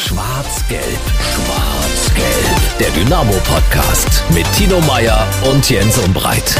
Schwarz-Gelb, Schwarz-Gelb. Der Dynamo-Podcast mit Tino Meyer und Jens Umbreit.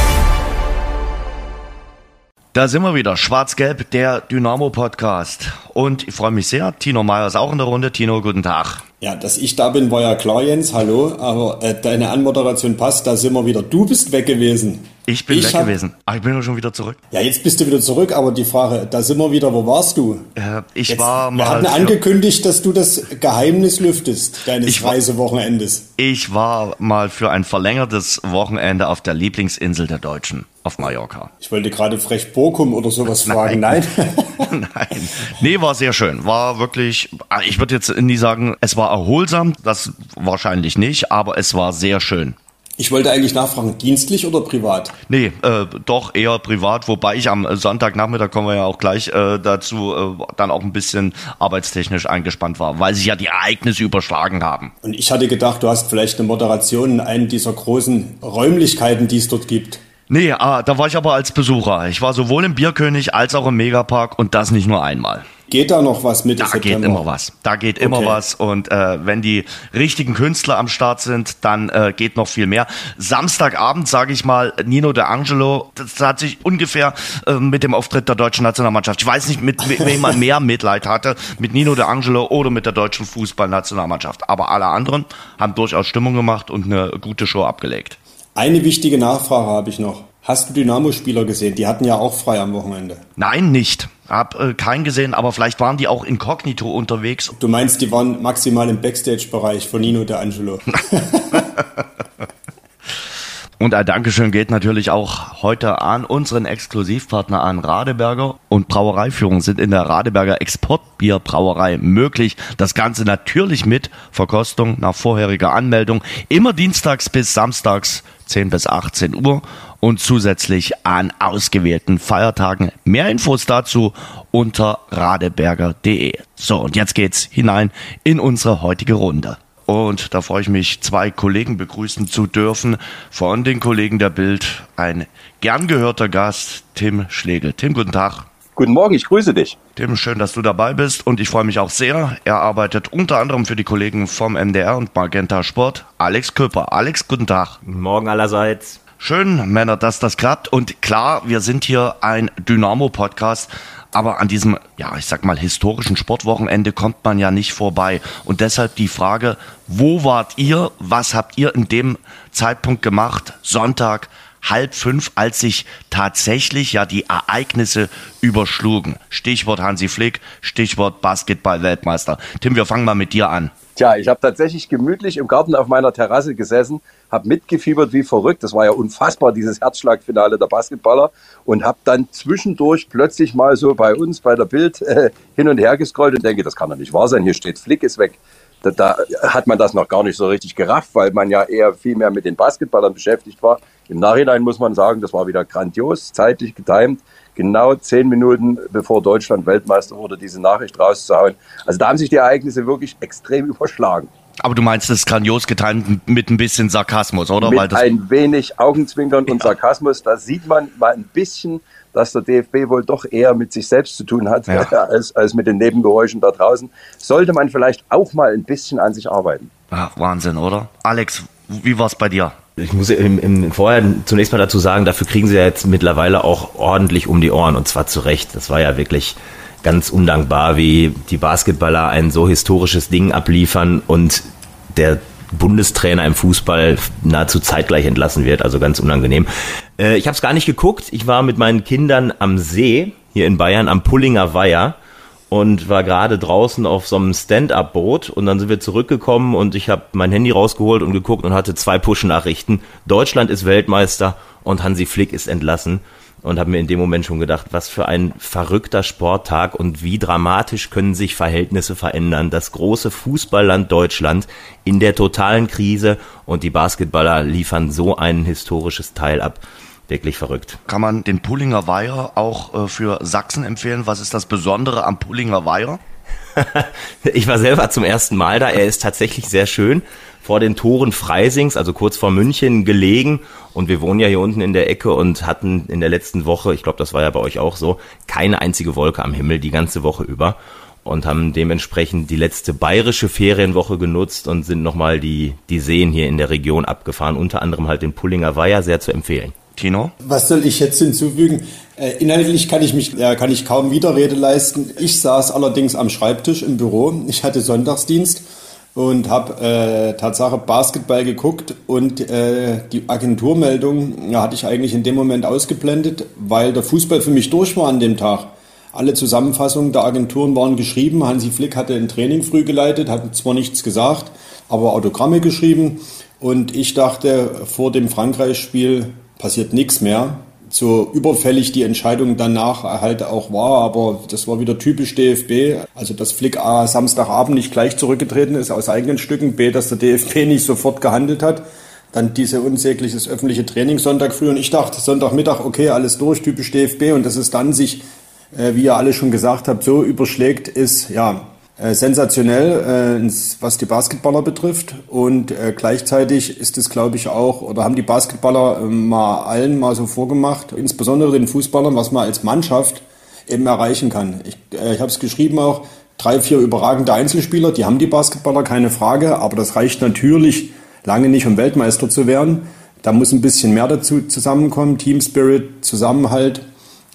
Da sind wir wieder, Schwarz-Gelb, der Dynamo-Podcast. Und ich freue mich sehr, Tino Meyer ist auch in der Runde. Tino, guten Tag. Ja, dass ich da bin, war ja klar, Jens, hallo. Aber äh, deine Anmoderation passt, da sind wir wieder. Du bist weg gewesen. Ich bin ich weg hab, gewesen. Ach, ich bin doch schon wieder zurück. Ja, jetzt bist du wieder zurück, aber die Frage, da sind wir wieder, wo warst du? Äh, ich jetzt, war mal. Wir hatten angekündigt, dass du das Geheimnis lüftest, deines ich Reisewochenendes. Ich war mal für ein verlängertes Wochenende auf der Lieblingsinsel der Deutschen, auf Mallorca. Ich wollte gerade frech Bochum oder sowas fragen. Nein. Nein. Nee, war sehr schön. War wirklich, ich würde jetzt nie sagen, es war erholsam, das wahrscheinlich nicht, aber es war sehr schön. Ich wollte eigentlich nachfragen, dienstlich oder privat? Nee, äh, doch eher privat, wobei ich am Sonntagnachmittag, kommen wir ja auch gleich äh, dazu, äh, dann auch ein bisschen arbeitstechnisch eingespannt war, weil sich ja die Ereignisse überschlagen haben. Und ich hatte gedacht, du hast vielleicht eine Moderation in einen dieser großen Räumlichkeiten, die es dort gibt. Nee, ah, da war ich aber als Besucher. Ich war sowohl im Bierkönig als auch im Megapark und das nicht nur einmal. Geht da noch was mit? Da September? geht immer was. Da geht immer okay. was. Und äh, wenn die richtigen Künstler am Start sind, dann äh, geht noch viel mehr. Samstagabend, sage ich mal, Nino De Angelo, das hat sich ungefähr äh, mit dem Auftritt der deutschen Nationalmannschaft. Ich weiß nicht, mit wem man mehr Mitleid hatte, mit Nino De Angelo oder mit der deutschen Fußballnationalmannschaft. Aber alle anderen haben durchaus Stimmung gemacht und eine gute Show abgelegt. Eine wichtige Nachfrage habe ich noch. Hast du Dynamo-Spieler gesehen? Die hatten ja auch frei am Wochenende. Nein, nicht. Hab äh, keinen gesehen, aber vielleicht waren die auch inkognito unterwegs. Du meinst, die waren maximal im Backstage-Bereich von Nino De Angelo. Und ein Dankeschön geht natürlich auch heute an unseren Exklusivpartner an Radeberger und Brauereiführung sind in der Radeberger Exportbierbrauerei möglich. Das Ganze natürlich mit Verkostung nach vorheriger Anmeldung. Immer dienstags bis samstags 10 bis 18 Uhr und zusätzlich an ausgewählten Feiertagen. Mehr Infos dazu unter radeberger.de. So, und jetzt geht's hinein in unsere heutige Runde. Und da freue ich mich, zwei Kollegen begrüßen zu dürfen. Von den Kollegen der Bild ein gern gehörter Gast, Tim Schlegel. Tim, guten Tag. Guten Morgen, ich grüße dich. Tim, schön, dass du dabei bist und ich freue mich auch sehr. Er arbeitet unter anderem für die Kollegen vom MDR und Magenta Sport. Alex Köper. Alex, guten Tag. Guten Morgen allerseits. Schön, Männer, dass das klappt. Und klar, wir sind hier ein Dynamo-Podcast. Aber an diesem, ja, ich sag mal, historischen Sportwochenende kommt man ja nicht vorbei. Und deshalb die Frage, wo wart ihr? Was habt ihr in dem Zeitpunkt gemacht? Sonntag, halb fünf, als sich tatsächlich ja die Ereignisse überschlugen. Stichwort Hansi Flick, Stichwort Basketball-Weltmeister. Tim, wir fangen mal mit dir an. Tja, ich habe tatsächlich gemütlich im Garten auf meiner Terrasse gesessen, habe mitgefiebert wie verrückt. Das war ja unfassbar, dieses Herzschlagfinale der Basketballer. Und habe dann zwischendurch plötzlich mal so bei uns, bei der Bild, äh, hin und her gescrollt und denke, das kann doch nicht wahr sein. Hier steht Flick ist weg. Da, da, hat man das noch gar nicht so richtig gerafft, weil man ja eher viel mehr mit den Basketballern beschäftigt war. Im Nachhinein muss man sagen, das war wieder grandios, zeitlich getimt genau zehn Minuten bevor Deutschland Weltmeister wurde, diese Nachricht rauszuhauen. Also da haben sich die Ereignisse wirklich extrem überschlagen. Aber du meinst, es ist grandios getan mit ein bisschen Sarkasmus, oder? Mit ein wenig Augenzwinkern und Sarkasmus. Da sieht man mal ein bisschen, dass der DFB wohl doch eher mit sich selbst zu tun hat, ja. als, als mit den Nebengeräuschen da draußen. Sollte man vielleicht auch mal ein bisschen an sich arbeiten. Ja, Wahnsinn, oder? Alex, wie war es bei dir? Ich muss im, im, vorher zunächst mal dazu sagen, dafür kriegen sie ja jetzt mittlerweile auch ordentlich um die Ohren und zwar zu Recht. Das war ja wirklich ganz undankbar, wie die Basketballer ein so historisches Ding abliefern und der Bundestrainer im Fußball nahezu zeitgleich entlassen wird, also ganz unangenehm. Äh, ich habe es gar nicht geguckt. Ich war mit meinen Kindern am See hier in Bayern am Pullinger Weiher und war gerade draußen auf so einem Stand-up-Boot und dann sind wir zurückgekommen und ich habe mein Handy rausgeholt und geguckt und hatte zwei Push-Nachrichten. Deutschland ist Weltmeister und Hansi Flick ist entlassen und habe mir in dem Moment schon gedacht, was für ein verrückter Sporttag und wie dramatisch können sich Verhältnisse verändern. Das große Fußballland Deutschland in der totalen Krise und die Basketballer liefern so ein historisches Teil ab wirklich verrückt. Kann man den Pullinger Weiher auch äh, für Sachsen empfehlen? Was ist das Besondere am Pullinger Weiher? ich war selber zum ersten Mal da. Er ist tatsächlich sehr schön. Vor den Toren Freisings, also kurz vor München, gelegen. Und wir wohnen ja hier unten in der Ecke und hatten in der letzten Woche, ich glaube, das war ja bei euch auch so, keine einzige Wolke am Himmel die ganze Woche über. und haben dementsprechend die letzte bayerische Ferienwoche genutzt und sind nochmal die, die Seen hier in der Region abgefahren, unter anderem halt den Pullinger Weiher, sehr zu empfehlen. Tino? Was soll ich jetzt hinzufügen? Äh, inhaltlich kann ich mich, kann ich kaum Widerrede leisten. Ich saß allerdings am Schreibtisch im Büro. Ich hatte Sonntagsdienst und habe äh, Tatsache Basketball geguckt und äh, die Agenturmeldung ja, hatte ich eigentlich in dem Moment ausgeblendet, weil der Fußball für mich durch war an dem Tag. Alle Zusammenfassungen der Agenturen waren geschrieben. Hansi Flick hatte ein Training früh geleitet, hat zwar nichts gesagt, aber Autogramme geschrieben. Und ich dachte, vor dem Frankreich-Spiel passiert nichts mehr. So überfällig die Entscheidung danach halt auch war, aber das war wieder typisch DFB. Also, dass Flick A Samstagabend nicht gleich zurückgetreten ist aus eigenen Stücken, B, dass der DFB nicht sofort gehandelt hat. Dann diese unsägliches öffentliche Training Sonntag früh und ich dachte Sonntagmittag, okay, alles durch, typisch DFB und dass es dann sich, äh, wie ihr alle schon gesagt habt, so überschlägt, ist ja äh, sensationell, äh, was die Basketballer betrifft. Und äh, gleichzeitig ist es, glaube ich, auch, oder haben die Basketballer mal allen mal so vorgemacht, insbesondere den Fußballern, was man als Mannschaft eben erreichen kann. Ich, ich habe es geschrieben auch, drei, vier überragende Einzelspieler, die haben die Basketballer, keine Frage, aber das reicht natürlich lange nicht, um Weltmeister zu werden. Da muss ein bisschen mehr dazu zusammenkommen, Team Spirit, Zusammenhalt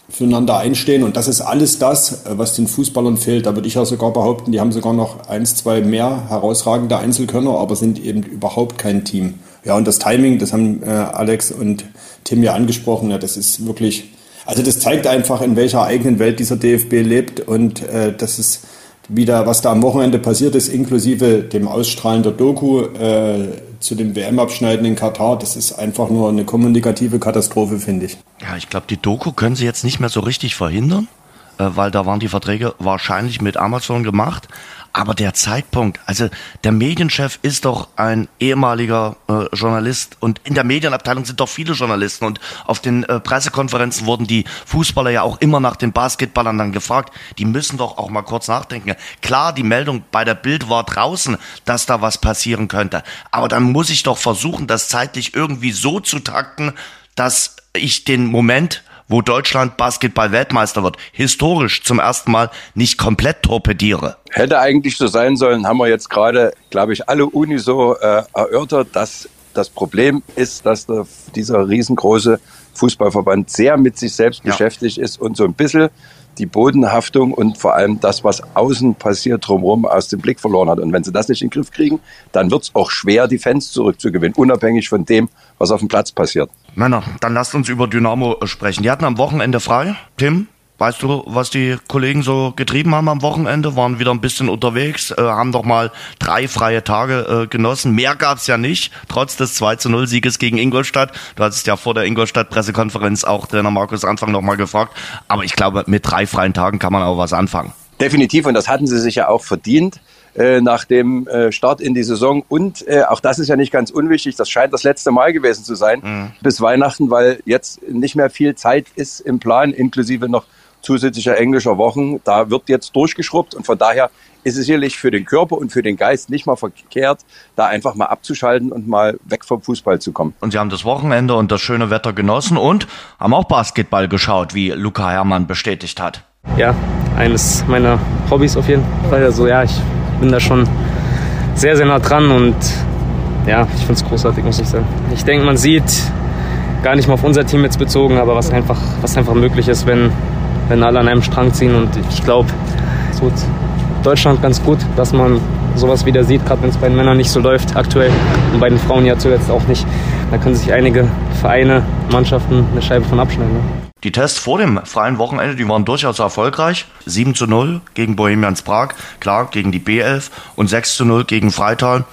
füreinander einstehen. Und das ist alles das, äh, was den Fußballern fehlt. Da würde ich ja sogar behaupten, die haben sogar noch eins, zwei mehr herausragende Einzelkönner, aber sind eben überhaupt kein Team. Ja, und das Timing, das haben äh, Alex und Tim ja angesprochen, ja, das ist wirklich, also das zeigt einfach, in welcher eigenen Welt dieser DFB lebt und äh, das ist wieder, was da am Wochenende passiert ist, inklusive dem Ausstrahlen der Doku äh, zu dem WM-Abschneiden in Katar, das ist einfach nur eine kommunikative Katastrophe, finde ich. Ja, ich glaube, die Doku können sie jetzt nicht mehr so richtig verhindern, äh, weil da waren die Verträge wahrscheinlich mit Amazon gemacht. Aber der Zeitpunkt, also der Medienchef ist doch ein ehemaliger äh, Journalist und in der Medienabteilung sind doch viele Journalisten und auf den äh, Pressekonferenzen wurden die Fußballer ja auch immer nach den Basketballern dann gefragt. Die müssen doch auch mal kurz nachdenken. Klar, die Meldung bei der Bild war draußen, dass da was passieren könnte. Aber dann muss ich doch versuchen, das zeitlich irgendwie so zu takten, dass ich den Moment wo Deutschland Basketball-Weltmeister wird, historisch zum ersten Mal nicht komplett torpediere. Hätte eigentlich so sein sollen, haben wir jetzt gerade, glaube ich, alle uniso äh, erörtert, dass das Problem ist, dass der, dieser riesengroße Fußballverband sehr mit sich selbst ja. beschäftigt ist und so ein bisschen die Bodenhaftung und vor allem das, was außen passiert drumherum, aus dem Blick verloren hat. Und wenn sie das nicht in den Griff kriegen, dann wird es auch schwer, die Fans zurückzugewinnen, unabhängig von dem, was auf dem Platz passiert. Männer, dann lasst uns über Dynamo sprechen. Die hatten am Wochenende frei. Tim, Weißt du, was die Kollegen so getrieben haben am Wochenende? Waren wieder ein bisschen unterwegs, äh, haben doch mal drei freie Tage äh, genossen. Mehr gab's ja nicht, trotz des 2 zu 0 Sieges gegen Ingolstadt. Du hattest ja vor der Ingolstadt-Pressekonferenz auch Trainer Markus Anfang nochmal gefragt. Aber ich glaube, mit drei freien Tagen kann man auch was anfangen. Definitiv, und das hatten sie sich ja auch verdient äh, nach dem äh, Start in die Saison. Und äh, auch das ist ja nicht ganz unwichtig, das scheint das letzte Mal gewesen zu sein mhm. bis Weihnachten, weil jetzt nicht mehr viel Zeit ist im Plan, inklusive noch zusätzlicher englischer Wochen. Da wird jetzt durchgeschrubbt und von daher ist es sicherlich für den Körper und für den Geist nicht mal verkehrt, da einfach mal abzuschalten und mal weg vom Fußball zu kommen. Und Sie haben das Wochenende und das schöne Wetter genossen und haben auch Basketball geschaut, wie Luca Herrmann bestätigt hat. Ja, eines meiner Hobbys auf jeden Fall. Also ja, ich bin da schon sehr, sehr nah dran und ja, ich finde es großartig, muss ich sagen. Ich denke, man sieht gar nicht mal auf unser Team jetzt bezogen, aber was einfach, was einfach möglich ist, wenn, wenn alle an einem Strang ziehen. Und ich glaube, es tut Deutschland ganz gut, dass man sowas wieder sieht, gerade wenn es bei den Männern nicht so läuft aktuell und bei den Frauen ja zuletzt auch nicht. Da können sich einige Vereine, Mannschaften eine Scheibe von abschneiden. Ne? Die Tests vor dem freien Wochenende, die waren durchaus erfolgreich. 7 zu 0 gegen Bohemians Prag, klar, gegen die B11 und 6 zu 0 gegen Freital.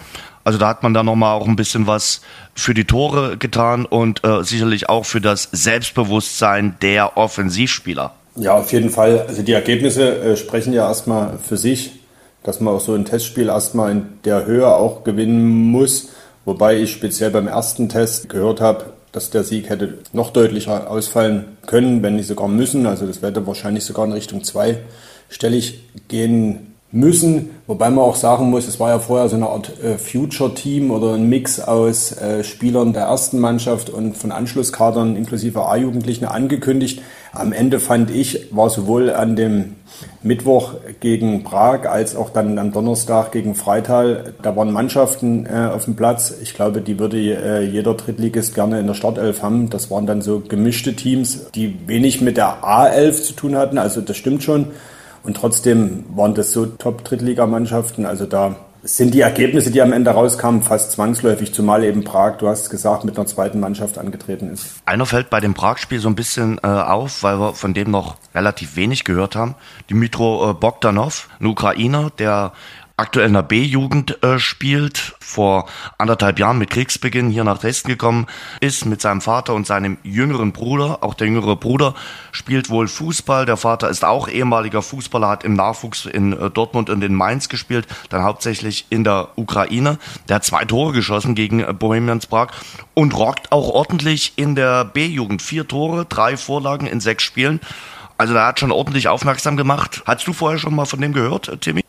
Also da hat man dann nochmal auch ein bisschen was für die Tore getan und äh, sicherlich auch für das Selbstbewusstsein der Offensivspieler. Ja, auf jeden Fall. Also die Ergebnisse äh, sprechen ja erstmal für sich, dass man auch so ein Testspiel erstmal in der Höhe auch gewinnen muss. Wobei ich speziell beim ersten Test gehört habe, dass der Sieg hätte noch deutlicher ausfallen können, wenn nicht sogar müssen. Also das hätte wahrscheinlich sogar in Richtung zweistellig gehen müssen, wobei man auch sagen muss, es war ja vorher so eine Art äh, Future-Team oder ein Mix aus äh, Spielern der ersten Mannschaft und von Anschlusskadern inklusive A-Jugendlichen angekündigt. Am Ende fand ich, war sowohl an dem Mittwoch gegen Prag als auch dann am Donnerstag gegen Freital. Da waren Mannschaften äh, auf dem Platz. Ich glaube, die würde äh, jeder Drittligist gerne in der Startelf haben. Das waren dann so gemischte Teams, die wenig mit der A11 zu tun hatten. Also das stimmt schon. Und trotzdem waren das so Top-Drittligamannschaften. Also da sind die Ergebnisse, die am Ende rauskamen, fast zwangsläufig, zumal eben Prag, du hast es gesagt, mit einer zweiten Mannschaft angetreten ist. Einer fällt bei dem Prag-Spiel so ein bisschen äh, auf, weil wir von dem noch relativ wenig gehört haben. Dimitro äh, Bogdanov, ein Ukrainer, der aktuell in der B-Jugend äh, spielt, vor anderthalb Jahren mit Kriegsbeginn hier nach Dresden gekommen ist mit seinem Vater und seinem jüngeren Bruder. Auch der jüngere Bruder spielt wohl Fußball. Der Vater ist auch ehemaliger Fußballer, hat im Nachwuchs in äh, Dortmund und in Mainz gespielt, dann hauptsächlich in der Ukraine. Der hat zwei Tore geschossen gegen äh, Bohemians Prag und rockt auch ordentlich in der B-Jugend. Vier Tore, drei Vorlagen in sechs Spielen. Also der hat schon ordentlich aufmerksam gemacht. Hast du vorher schon mal von dem gehört, Timmy?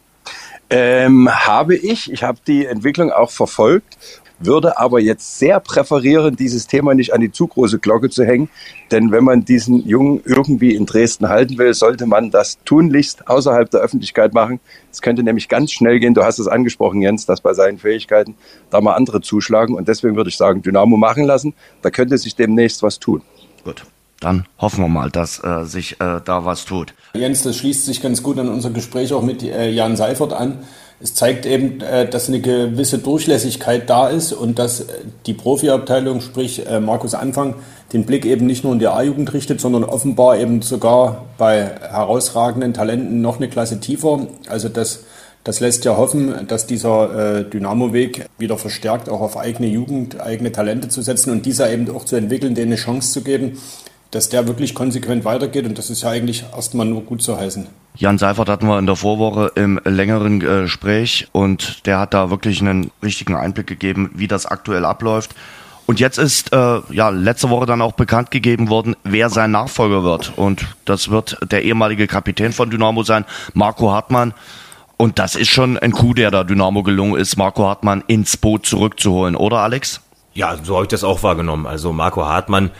Ähm, habe ich. Ich habe die Entwicklung auch verfolgt, würde aber jetzt sehr präferieren, dieses Thema nicht an die zu große Glocke zu hängen. Denn wenn man diesen Jungen irgendwie in Dresden halten will, sollte man das tunlichst außerhalb der Öffentlichkeit machen. Es könnte nämlich ganz schnell gehen. Du hast es angesprochen, Jens, dass bei seinen Fähigkeiten da mal andere zuschlagen. Und deswegen würde ich sagen, Dynamo machen lassen. Da könnte sich demnächst was tun. Gut dann hoffen wir mal, dass äh, sich äh, da was tut. Jens, das schließt sich ganz gut an unser Gespräch auch mit äh, Jan Seifert an. Es zeigt eben, äh, dass eine gewisse Durchlässigkeit da ist und dass äh, die Profiabteilung, sprich Markus Anfang, den Blick eben nicht nur in die A-Jugend richtet, sondern offenbar eben sogar bei herausragenden Talenten noch eine Klasse tiefer. Also das, das lässt ja hoffen, dass dieser Dynamo-Weg wieder verstärkt auch auf eigene Jugend, eigene Talente zu setzen und dieser eben auch zu entwickeln, denen eine Chance zu geben dass der wirklich konsequent weitergeht und das ist ja eigentlich erstmal nur gut zu heißen. Jan Seifert hatten wir in der Vorwoche im längeren Gespräch und der hat da wirklich einen richtigen Einblick gegeben, wie das aktuell abläuft. Und jetzt ist äh, ja letzte Woche dann auch bekannt gegeben worden, wer sein Nachfolger wird. Und das wird der ehemalige Kapitän von Dynamo sein, Marco Hartmann. Und das ist schon ein Coup, der da Dynamo gelungen ist, Marco Hartmann ins Boot zurückzuholen, oder Alex? Ja, so habe ich das auch wahrgenommen. Also Marco Hartmann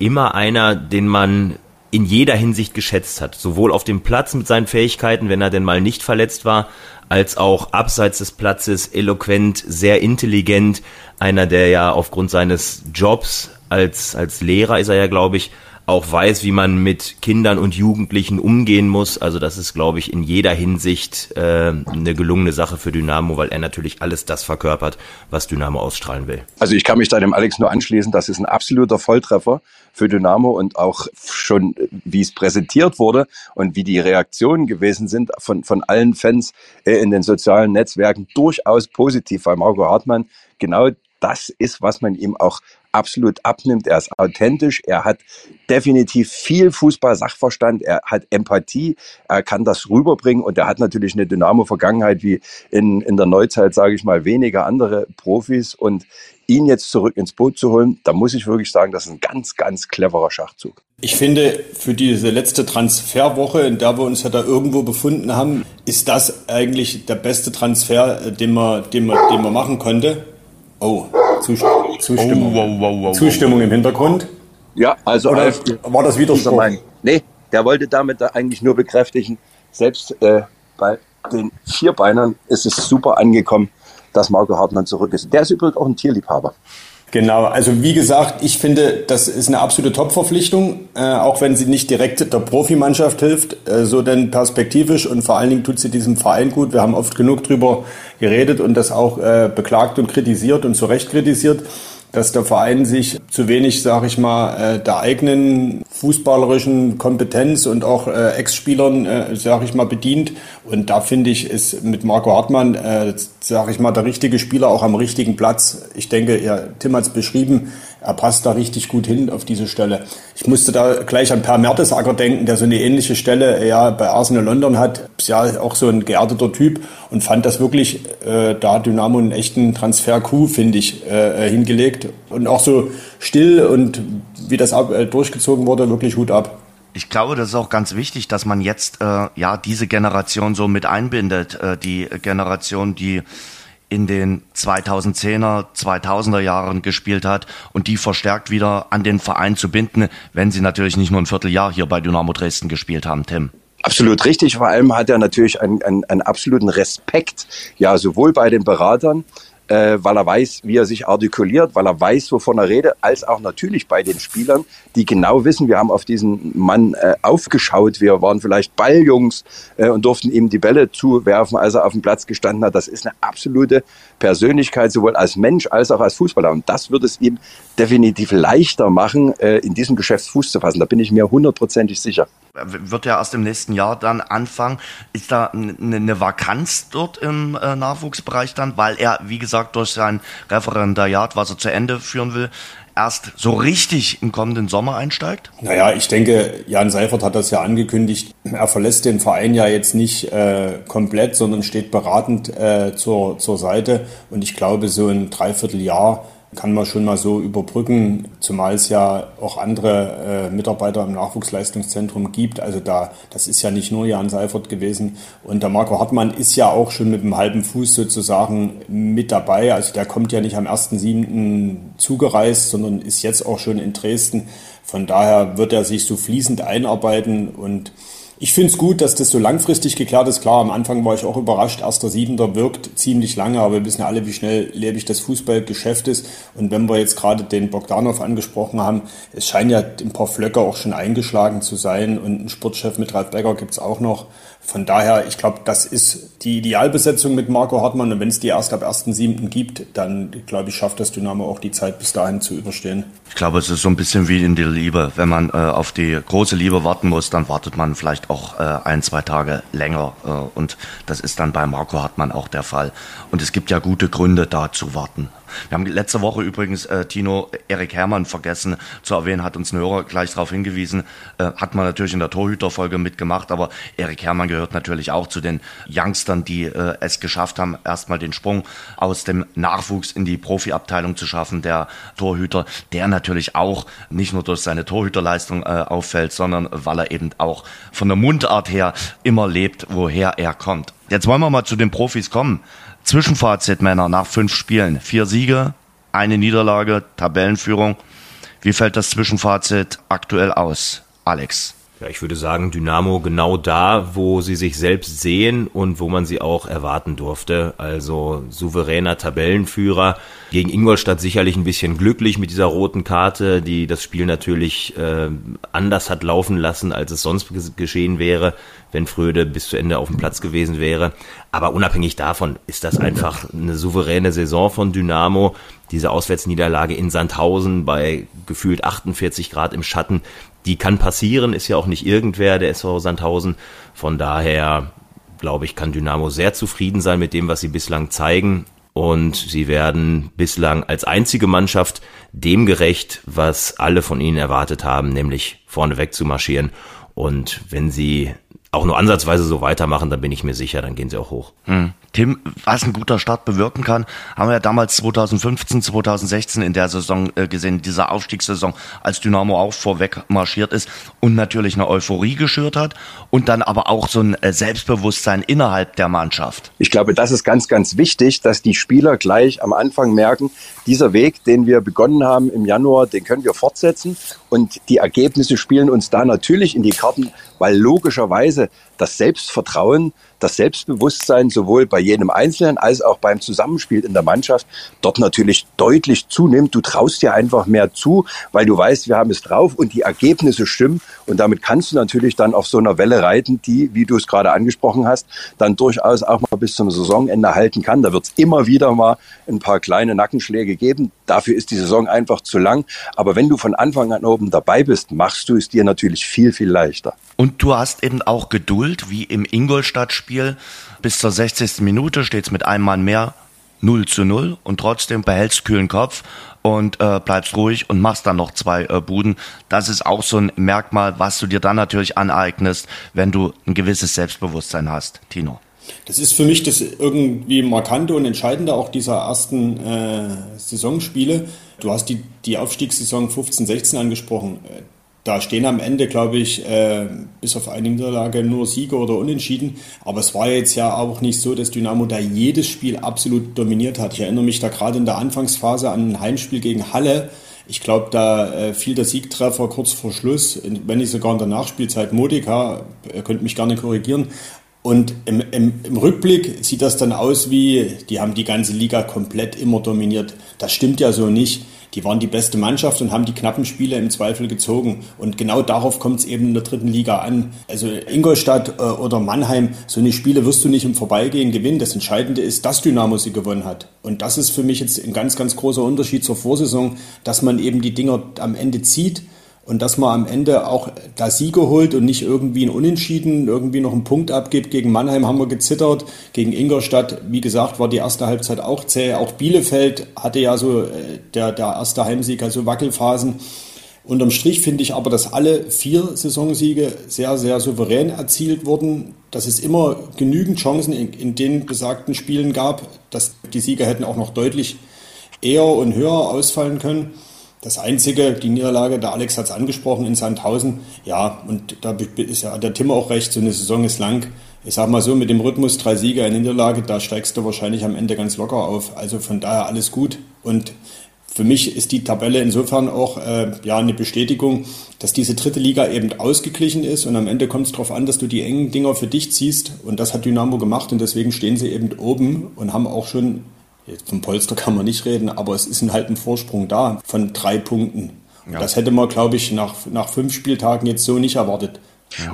immer einer, den man in jeder Hinsicht geschätzt hat. Sowohl auf dem Platz mit seinen Fähigkeiten, wenn er denn mal nicht verletzt war, als auch abseits des Platzes eloquent, sehr intelligent. Einer, der ja aufgrund seines Jobs als, als Lehrer ist er ja, glaube ich, auch weiß, wie man mit Kindern und Jugendlichen umgehen muss. Also das ist, glaube ich, in jeder Hinsicht äh, eine gelungene Sache für Dynamo, weil er natürlich alles das verkörpert, was Dynamo ausstrahlen will. Also ich kann mich da dem Alex nur anschließen. Das ist ein absoluter Volltreffer für Dynamo und auch schon, wie es präsentiert wurde und wie die Reaktionen gewesen sind von, von allen Fans äh, in den sozialen Netzwerken durchaus positiv, weil Marco Hartmann genau das ist, was man ihm auch absolut abnimmt. Er ist authentisch, er hat definitiv viel Fußball-Sachverstand, er hat Empathie, er kann das rüberbringen und er hat natürlich eine Dynamo-Vergangenheit wie in, in der Neuzeit, sage ich mal, weniger andere Profis und ihn jetzt zurück ins Boot zu holen, da muss ich wirklich sagen, das ist ein ganz, ganz cleverer Schachzug. Ich finde, für diese letzte Transferwoche, in der wir uns ja da irgendwo befunden haben, ist das eigentlich der beste Transfer, den man, den man, den man machen konnte. Oh, Zustimmung. Zustimmung, oh, wow, wow, Zustimmung im Hintergrund. Ja, also Oder war das Widerspruch? Nee, der wollte damit eigentlich nur bekräftigen, selbst äh, bei den Vierbeinern ist es super angekommen, dass Marco Hartmann zurück ist. Der ist übrigens auch ein Tierliebhaber. Genau, also wie gesagt, ich finde, das ist eine absolute Top-Verpflichtung, äh, auch wenn sie nicht direkt der Profimannschaft hilft, äh, so denn perspektivisch und vor allen Dingen tut sie diesem Verein gut. Wir haben oft genug drüber geredet und das auch äh, beklagt und kritisiert und zu Recht kritisiert dass der Verein sich zu wenig, sage ich mal, äh, der eigenen fußballerischen Kompetenz und auch äh, Ex-Spielern, äh, sage ich mal, bedient. Und da finde ich, ist mit Marco Hartmann, sage ich mal, der richtige Spieler auch am richtigen Platz. Ich denke, ja, Tim hat es beschrieben, er passt da richtig gut hin auf diese Stelle. Ich musste da gleich an Per Mertesacker denken, der so eine ähnliche Stelle ja bei Arsenal London hat. Ist ja auch so ein geerdeter Typ und fand das wirklich äh, da Dynamo einen echten Transfer-Coup, finde ich, äh, äh, hingelegt. Und auch so still und wie das ab, äh, durchgezogen wurde, wirklich Hut ab. Ich glaube, das ist auch ganz wichtig, dass man jetzt äh, ja diese Generation so mit einbindet, äh, die Generation, die in den 2010er, 2000er Jahren gespielt hat und die verstärkt wieder an den Verein zu binden, wenn sie natürlich nicht nur ein Vierteljahr hier bei Dynamo Dresden gespielt haben, Tim. Absolut richtig. Vor allem hat er natürlich einen, einen, einen absoluten Respekt, ja, sowohl bei den Beratern, äh, weil er weiß, wie er sich artikuliert, weil er weiß, wovon er redet, als auch natürlich bei den Spielern, die genau wissen, wir haben auf diesen Mann äh, aufgeschaut, wir waren vielleicht Balljungs äh, und durften ihm die Bälle zuwerfen, als er auf dem Platz gestanden hat. Das ist eine absolute Persönlichkeit, sowohl als Mensch als auch als Fußballer. Und das wird es ihm definitiv leichter machen, äh, in diesem Geschäft Fuß zu fassen. Da bin ich mir hundertprozentig sicher. Wird ja erst im nächsten Jahr dann anfangen. Ist da eine Vakanz dort im äh, Nachwuchsbereich dann, weil er, wie gesagt, durch sein Referendariat, was er zu Ende führen will, erst so richtig im kommenden Sommer einsteigt? Naja, ich denke, Jan Seifert hat das ja angekündigt. Er verlässt den Verein ja jetzt nicht äh, komplett, sondern steht beratend äh, zur, zur Seite. Und ich glaube, so ein Dreivierteljahr kann man schon mal so überbrücken, zumal es ja auch andere äh, Mitarbeiter im Nachwuchsleistungszentrum gibt. Also da, das ist ja nicht nur Jan Seifert gewesen. Und der Marco Hartmann ist ja auch schon mit dem halben Fuß sozusagen mit dabei. Also der kommt ja nicht am 1.7. zugereist, sondern ist jetzt auch schon in Dresden. Von daher wird er sich so fließend einarbeiten und ich finde es gut, dass das so langfristig geklärt ist. Klar, am Anfang war ich auch überrascht. Erster Siebenter wirkt ziemlich lange, aber wir wissen ja alle, wie schnell lebig das Fußballgeschäft ist. Und wenn wir jetzt gerade den Bogdanov angesprochen haben, es scheinen ja ein paar Flöcke auch schon eingeschlagen zu sein. Und einen Sportchef mit Ralf Becker gibt's auch noch. Von daher, ich glaube, das ist die Idealbesetzung mit Marco Hartmann. Und wenn es die erst ab 1.7. gibt, dann, glaube ich, schafft das Dynamo auch die Zeit bis dahin zu überstehen. Ich glaube, es ist so ein bisschen wie in der Liebe. Wenn man äh, auf die große Liebe warten muss, dann wartet man vielleicht auch äh, ein, zwei Tage länger. Äh, und das ist dann bei Marco Hartmann auch der Fall. Und es gibt ja gute Gründe, da zu warten. Wir haben letzte Woche übrigens äh, Tino Erik Herrmann vergessen zu erwähnen, hat uns ein Hörer gleich darauf hingewiesen, äh, hat man natürlich in der Torhüterfolge mitgemacht, aber Erik Herrmann gehört natürlich auch zu den Youngstern, die äh, es geschafft haben, erstmal den Sprung aus dem Nachwuchs in die Profiabteilung zu schaffen. Der Torhüter, der natürlich auch nicht nur durch seine Torhüterleistung äh, auffällt, sondern weil er eben auch von der Mundart her immer lebt, woher er kommt. Jetzt wollen wir mal zu den Profis kommen. Zwischenfazit, Männer, nach fünf Spielen. Vier Siege, eine Niederlage, Tabellenführung. Wie fällt das Zwischenfazit aktuell aus, Alex? Ja, ich würde sagen, Dynamo genau da, wo sie sich selbst sehen und wo man sie auch erwarten durfte. Also souveräner Tabellenführer. Gegen Ingolstadt sicherlich ein bisschen glücklich mit dieser roten Karte, die das Spiel natürlich äh, anders hat laufen lassen, als es sonst geschehen wäre, wenn Fröde bis zu Ende auf dem Platz gewesen wäre. Aber unabhängig davon ist das einfach eine souveräne Saison von Dynamo. Diese Auswärtsniederlage in Sandhausen bei gefühlt 48 Grad im Schatten, die kann passieren, ist ja auch nicht irgendwer, der SV Sandhausen. Von daher, glaube ich, kann Dynamo sehr zufrieden sein mit dem, was sie bislang zeigen. Und sie werden bislang als einzige Mannschaft dem gerecht, was alle von ihnen erwartet haben, nämlich vorneweg zu marschieren. Und wenn sie auch nur ansatzweise so weitermachen, dann bin ich mir sicher, dann gehen sie auch hoch. Hm. Tim, was ein guter Start bewirken kann, haben wir ja damals 2015, 2016 in der Saison äh, gesehen, dieser Aufstiegssaison, als Dynamo auch vorweg marschiert ist und natürlich eine Euphorie geschürt hat und dann aber auch so ein äh, Selbstbewusstsein innerhalb der Mannschaft. Ich glaube, das ist ganz, ganz wichtig, dass die Spieler gleich am Anfang merken, dieser Weg, den wir begonnen haben im Januar, den können wir fortsetzen und die Ergebnisse spielen uns da natürlich in die Karten, weil logischerweise das Selbstvertrauen das Selbstbewusstsein sowohl bei jedem Einzelnen als auch beim Zusammenspiel in der Mannschaft dort natürlich deutlich zunimmt. Du traust dir einfach mehr zu, weil du weißt, wir haben es drauf und die Ergebnisse stimmen. Und damit kannst du natürlich dann auf so einer Welle reiten, die, wie du es gerade angesprochen hast, dann durchaus auch mal bis zum Saisonende halten kann. Da wird es immer wieder mal ein paar kleine Nackenschläge geben. Dafür ist die Saison einfach zu lang. Aber wenn du von Anfang an oben dabei bist, machst du es dir natürlich viel, viel leichter. Und du hast eben auch Geduld, wie im Ingolstadt-Spiel Spiel. Bis zur 60. Minute steht es mit einem Mann mehr 0 zu 0 und trotzdem behältst kühlen Kopf und äh, bleibst ruhig und machst dann noch zwei äh, Buden. Das ist auch so ein Merkmal, was du dir dann natürlich aneignest, wenn du ein gewisses Selbstbewusstsein hast, Tino. Das ist für mich das irgendwie markante und entscheidende auch dieser ersten äh, Saisonspiele. Du hast die, die Aufstiegssaison 15-16 angesprochen da stehen am Ende, glaube ich, äh, bis auf eine Niederlage nur Sieger oder Unentschieden. Aber es war jetzt ja auch nicht so, dass Dynamo da jedes Spiel absolut dominiert hat. Ich erinnere mich da gerade in der Anfangsphase an ein Heimspiel gegen Halle. Ich glaube, da äh, fiel der Siegtreffer kurz vor Schluss, wenn nicht sogar in der Nachspielzeit. Modika, ihr könnt mich gerne korrigieren. Und im, im, im Rückblick sieht das dann aus wie, die haben die ganze Liga komplett immer dominiert. Das stimmt ja so nicht die waren die beste Mannschaft und haben die knappen Spiele im Zweifel gezogen. Und genau darauf kommt es eben in der dritten Liga an. Also Ingolstadt äh, oder Mannheim, so eine Spiele wirst du nicht im Vorbeigehen gewinnen. Das Entscheidende ist, dass Dynamo sie gewonnen hat. Und das ist für mich jetzt ein ganz, ganz großer Unterschied zur Vorsaison, dass man eben die Dinger am Ende zieht und dass man am Ende auch da Siege holt und nicht irgendwie ein Unentschieden, irgendwie noch einen Punkt abgibt. Gegen Mannheim haben wir gezittert, gegen Ingolstadt, wie gesagt, war die erste Halbzeit auch zäh. Auch Bielefeld hatte ja so, äh, der, der erste Heimsieg, also Wackelphasen. Unterm Strich finde ich aber, dass alle vier Saisonsiege sehr, sehr souverän erzielt wurden, dass es immer genügend Chancen in, in den besagten Spielen gab, dass die Sieger hätten auch noch deutlich eher und höher ausfallen können. Das Einzige, die Niederlage, der Alex hat es angesprochen, in Sandhausen, ja, und da ist ja der Tim auch recht, so eine Saison ist lang. Ich sag mal so, mit dem Rhythmus drei Sieger, eine Niederlage, da steigst du wahrscheinlich am Ende ganz locker auf. Also von daher alles gut. Und für mich ist die Tabelle insofern auch äh, ja eine Bestätigung, dass diese dritte Liga eben ausgeglichen ist und am Ende kommt es darauf an, dass du die engen Dinger für dich ziehst und das hat Dynamo gemacht und deswegen stehen sie eben oben und haben auch schon Jetzt vom Polster kann man nicht reden, aber es ist halt ein Vorsprung da von drei Punkten. Ja. Das hätte man, glaube ich, nach, nach fünf Spieltagen jetzt so nicht erwartet.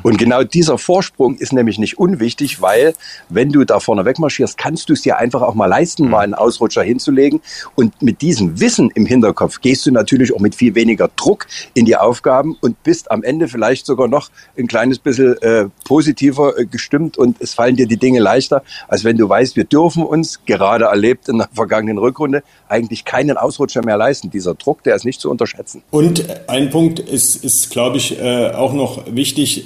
Und genau dieser Vorsprung ist nämlich nicht unwichtig, weil wenn du da vorne wegmarschierst, kannst du es dir einfach auch mal leisten, mhm. mal einen Ausrutscher hinzulegen. Und mit diesem Wissen im Hinterkopf gehst du natürlich auch mit viel weniger Druck in die Aufgaben und bist am Ende vielleicht sogar noch ein kleines bisschen äh, positiver äh, gestimmt und es fallen dir die Dinge leichter, als wenn du weißt, wir dürfen uns, gerade erlebt in der vergangenen Rückrunde, eigentlich keinen Ausrutscher mehr leisten. Dieser Druck, der ist nicht zu unterschätzen. Und ein Punkt ist, ist glaube ich, äh, auch noch wichtig,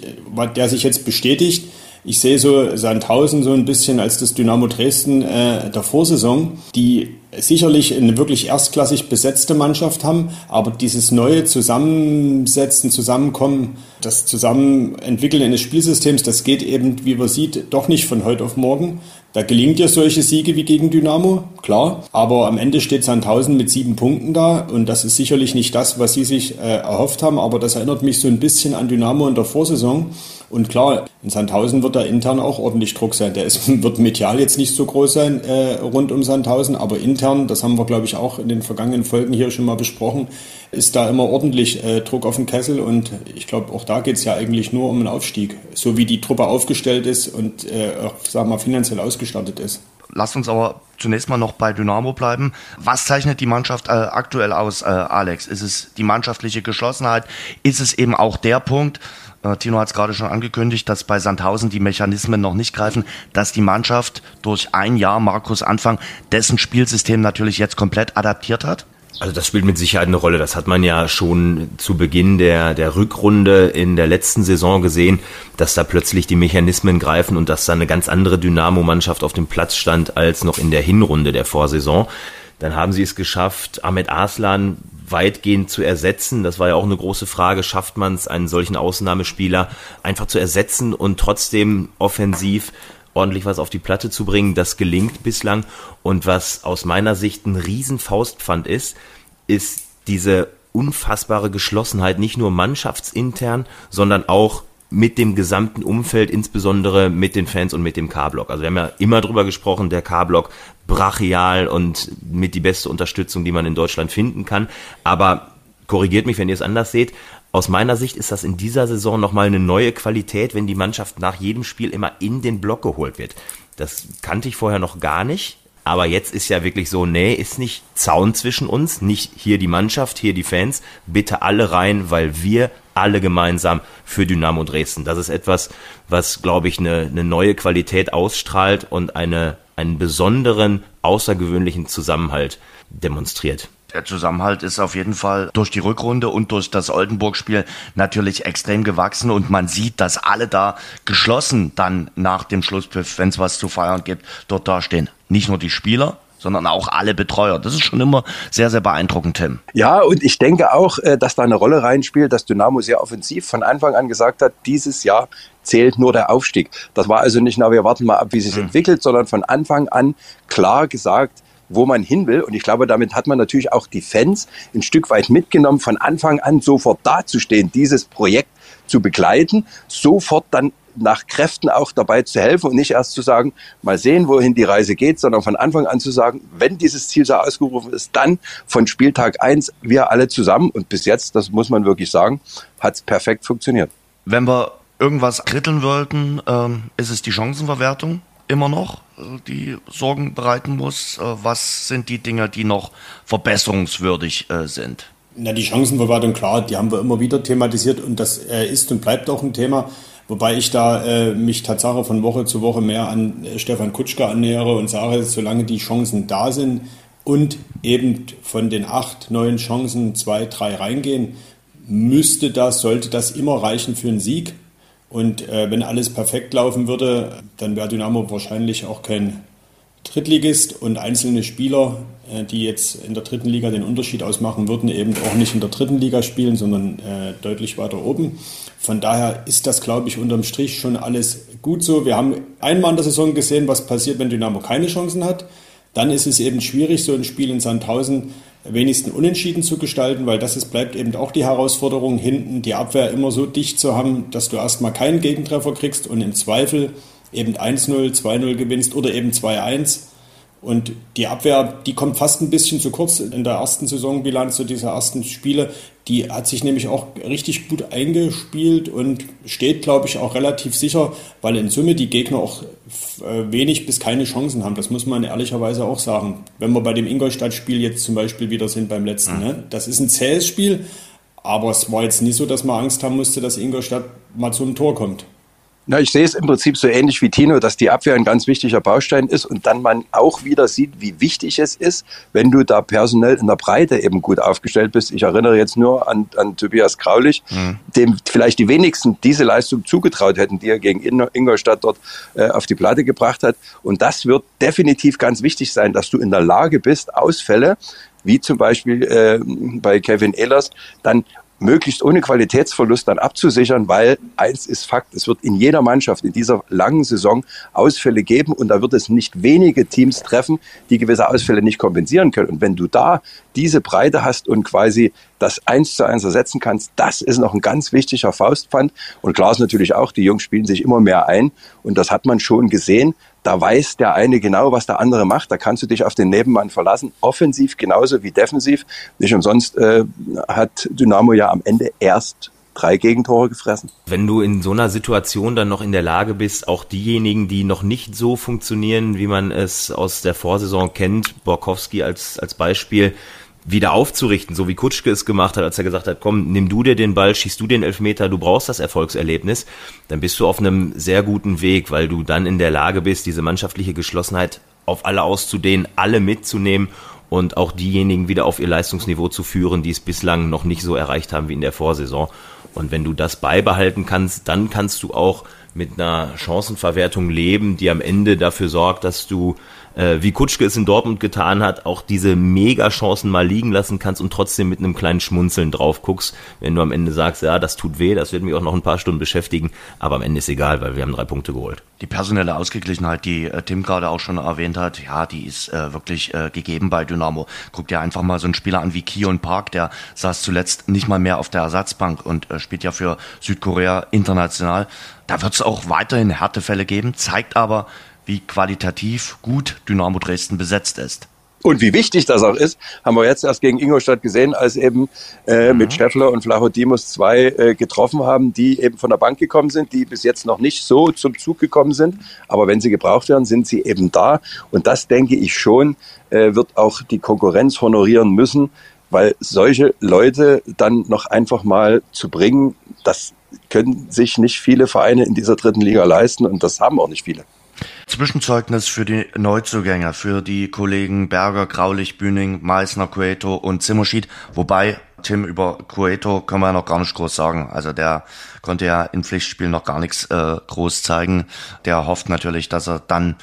der sich jetzt bestätigt. Ich sehe so Sandhausen so ein bisschen als das Dynamo Dresden äh, der Vorsaison, die sicherlich eine wirklich erstklassig besetzte Mannschaft haben, aber dieses neue Zusammensetzen, Zusammenkommen, das Zusammenentwickeln eines Spielsystems, das geht eben, wie man sieht, doch nicht von heute auf morgen. Da gelingt ja solche Siege wie gegen Dynamo, klar. Aber am Ende steht Sandhausen mit sieben Punkten da und das ist sicherlich nicht das, was sie sich äh, erhofft haben. Aber das erinnert mich so ein bisschen an Dynamo in der Vorsaison. Und klar, in Sandhausen wird da intern auch ordentlich Druck sein. Der ist, wird medial jetzt nicht so groß sein äh, rund um Sandhausen, aber intern, das haben wir glaube ich auch in den vergangenen Folgen hier schon mal besprochen, ist da immer ordentlich äh, Druck auf den Kessel und ich glaube, auch da geht es ja eigentlich nur um einen Aufstieg, so wie die Truppe aufgestellt ist und äh, sag mal, finanziell ausgestattet ist. Lass uns aber zunächst mal noch bei Dynamo bleiben. Was zeichnet die Mannschaft äh, aktuell aus, äh, Alex? Ist es die mannschaftliche Geschlossenheit? Ist es eben auch der Punkt, äh, Tino hat es gerade schon angekündigt, dass bei Sandhausen die Mechanismen noch nicht greifen, dass die Mannschaft durch ein Jahr Markus Anfang dessen Spielsystem natürlich jetzt komplett adaptiert hat? Also das spielt mit Sicherheit eine Rolle. Das hat man ja schon zu Beginn der, der Rückrunde in der letzten Saison gesehen, dass da plötzlich die Mechanismen greifen und dass da eine ganz andere Dynamo-Mannschaft auf dem Platz stand als noch in der Hinrunde der Vorsaison. Dann haben sie es geschafft, Ahmed Arslan weitgehend zu ersetzen. Das war ja auch eine große Frage. Schafft man es, einen solchen Ausnahmespieler einfach zu ersetzen und trotzdem offensiv ordentlich was auf die Platte zu bringen. Das gelingt bislang. Und was aus meiner Sicht ein Riesenfaustpfand ist, ist diese unfassbare Geschlossenheit, nicht nur mannschaftsintern, sondern auch mit dem gesamten Umfeld, insbesondere mit den Fans und mit dem K-Block. Also wir haben ja immer drüber gesprochen, der K-Block brachial und mit die beste Unterstützung, die man in Deutschland finden kann. Aber korrigiert mich, wenn ihr es anders seht. Aus meiner Sicht ist das in dieser Saison nochmal eine neue Qualität, wenn die Mannschaft nach jedem Spiel immer in den Block geholt wird. Das kannte ich vorher noch gar nicht. Aber jetzt ist ja wirklich so, nee, ist nicht Zaun zwischen uns, nicht hier die Mannschaft, hier die Fans, bitte alle rein, weil wir alle gemeinsam für Dynamo Dresden. Das ist etwas, was, glaube ich, eine, eine neue Qualität ausstrahlt und eine, einen besonderen, außergewöhnlichen Zusammenhalt demonstriert. Der Zusammenhalt ist auf jeden Fall durch die Rückrunde und durch das Oldenburg-Spiel natürlich extrem gewachsen und man sieht, dass alle da geschlossen dann nach dem Schlusspfiff, wenn es was zu feiern gibt, dort dastehen. Nicht nur die Spieler, sondern auch alle Betreuer. Das ist schon immer sehr, sehr beeindruckend, Tim. Ja, und ich denke auch, äh, dass da eine Rolle reinspielt, dass Dynamo sehr offensiv von Anfang an gesagt hat, dieses Jahr zählt nur der Aufstieg. Das war also nicht, na, wir warten mal ab, wie sich mhm. entwickelt, sondern von Anfang an klar gesagt, wo man hin will. Und ich glaube, damit hat man natürlich auch die Fans ein Stück weit mitgenommen, von Anfang an sofort dazustehen, dieses Projekt zu begleiten, sofort dann nach Kräften auch dabei zu helfen und nicht erst zu sagen, mal sehen, wohin die Reise geht, sondern von Anfang an zu sagen, wenn dieses Ziel so ausgerufen ist, dann von Spieltag eins wir alle zusammen. Und bis jetzt, das muss man wirklich sagen, hat es perfekt funktioniert. Wenn wir irgendwas kritteln wollten, ähm, ist es die Chancenverwertung immer noch, äh, die Sorgen bereiten muss. Äh, was sind die Dinge, die noch verbesserungswürdig äh, sind? Na, die Chancenverwertung, klar, die haben wir immer wieder thematisiert und das ist und bleibt auch ein Thema. Wobei ich da äh, mich Tatsache von Woche zu Woche mehr an Stefan Kutschke annähere und sage, solange die Chancen da sind und eben von den acht, neun Chancen zwei, drei reingehen, müsste das, sollte das immer reichen für einen Sieg. Und äh, wenn alles perfekt laufen würde, dann wäre Dynamo wahrscheinlich auch kein Drittligist und einzelne Spieler, äh, die jetzt in der dritten Liga den Unterschied ausmachen würden, eben auch nicht in der dritten Liga spielen, sondern äh, deutlich weiter oben. Von daher ist das, glaube ich, unterm Strich schon alles gut so. Wir haben einmal in der Saison gesehen, was passiert, wenn Dynamo keine Chancen hat. Dann ist es eben schwierig, so ein Spiel in Sandhausen wenigsten unentschieden zu gestalten, weil das ist, bleibt eben auch die Herausforderung, hinten die Abwehr immer so dicht zu haben, dass du erstmal keinen Gegentreffer kriegst und im Zweifel eben 1-0, 2-0 gewinnst oder eben 2-1. Und die Abwehr, die kommt fast ein bisschen zu kurz in der ersten Saisonbilanz, so dieser ersten Spiele. Die hat sich nämlich auch richtig gut eingespielt und steht, glaube ich, auch relativ sicher, weil in Summe die Gegner auch äh, wenig bis keine Chancen haben. Das muss man ehrlicherweise auch sagen. Wenn wir bei dem Ingolstadt-Spiel jetzt zum Beispiel wieder sind beim letzten. Mhm. Ne? Das ist ein zähes Spiel, aber es war jetzt nicht so, dass man Angst haben musste, dass Ingolstadt mal zum Tor kommt. Na, ich sehe es im Prinzip so ähnlich wie Tino, dass die Abwehr ein ganz wichtiger Baustein ist und dann man auch wieder sieht, wie wichtig es ist, wenn du da personell in der Breite eben gut aufgestellt bist. Ich erinnere jetzt nur an, an Tobias Kraulich, mhm. dem vielleicht die wenigsten diese Leistung zugetraut hätten, die er gegen Ingolstadt dort äh, auf die Platte gebracht hat. Und das wird definitiv ganz wichtig sein, dass du in der Lage bist, Ausfälle wie zum Beispiel äh, bei Kevin Ehlers, dann möglichst ohne Qualitätsverlust dann abzusichern, weil eins ist Fakt, es wird in jeder Mannschaft in dieser langen Saison Ausfälle geben und da wird es nicht wenige Teams treffen, die gewisse Ausfälle nicht kompensieren können. Und wenn du da diese Breite hast und quasi das eins zu eins ersetzen kannst, das ist noch ein ganz wichtiger Faustpfand. Und klar ist natürlich auch, die Jungs spielen sich immer mehr ein und das hat man schon gesehen da weiß der eine genau, was der andere macht. Da kannst du dich auf den Nebenmann verlassen. Offensiv genauso wie defensiv. Nicht umsonst äh, hat Dynamo ja am Ende erst drei Gegentore gefressen. Wenn du in so einer Situation dann noch in der Lage bist, auch diejenigen, die noch nicht so funktionieren, wie man es aus der Vorsaison kennt, Borkowski als, als Beispiel, wieder aufzurichten, so wie Kutschke es gemacht hat, als er gesagt hat, komm, nimm du dir den Ball, schießt du den Elfmeter, du brauchst das Erfolgserlebnis, dann bist du auf einem sehr guten Weg, weil du dann in der Lage bist, diese mannschaftliche Geschlossenheit auf alle auszudehnen, alle mitzunehmen und auch diejenigen wieder auf ihr Leistungsniveau zu führen, die es bislang noch nicht so erreicht haben wie in der Vorsaison. Und wenn du das beibehalten kannst, dann kannst du auch mit einer Chancenverwertung leben, die am Ende dafür sorgt, dass du wie Kutschke es in Dortmund getan hat, auch diese Mega-Chancen mal liegen lassen kannst und trotzdem mit einem kleinen Schmunzeln drauf guckst, wenn du am Ende sagst, ja, das tut weh, das wird mich auch noch ein paar Stunden beschäftigen, aber am Ende ist egal, weil wir haben drei Punkte geholt. Die personelle Ausgeglichenheit, die äh, Tim gerade auch schon erwähnt hat, ja, die ist äh, wirklich äh, gegeben bei Dynamo. Guck dir einfach mal so einen Spieler an wie Kion Park, der saß zuletzt nicht mal mehr auf der Ersatzbank und äh, spielt ja für Südkorea international. Da wird es auch weiterhin Härtefälle geben, zeigt aber, wie qualitativ gut Dynamo Dresden besetzt ist. Und wie wichtig das auch ist, haben wir jetzt erst gegen Ingolstadt gesehen, als eben äh, mhm. mit Scheffler und Flachodimos zwei äh, getroffen haben, die eben von der Bank gekommen sind, die bis jetzt noch nicht so zum Zug gekommen sind. Aber wenn sie gebraucht werden, sind sie eben da. Und das denke ich schon, äh, wird auch die Konkurrenz honorieren müssen, weil solche Leute dann noch einfach mal zu bringen, das können sich nicht viele Vereine in dieser dritten Liga leisten und das haben auch nicht viele. Zwischenzeugnis für die Neuzugänge, für die Kollegen Berger, Graulich, Bühning, Meissner, Cueto und Zimmerschied. Wobei, Tim, über Cueto können wir noch gar nicht groß sagen. Also der konnte ja in Pflichtspielen noch gar nichts äh, groß zeigen. Der hofft natürlich, dass er dann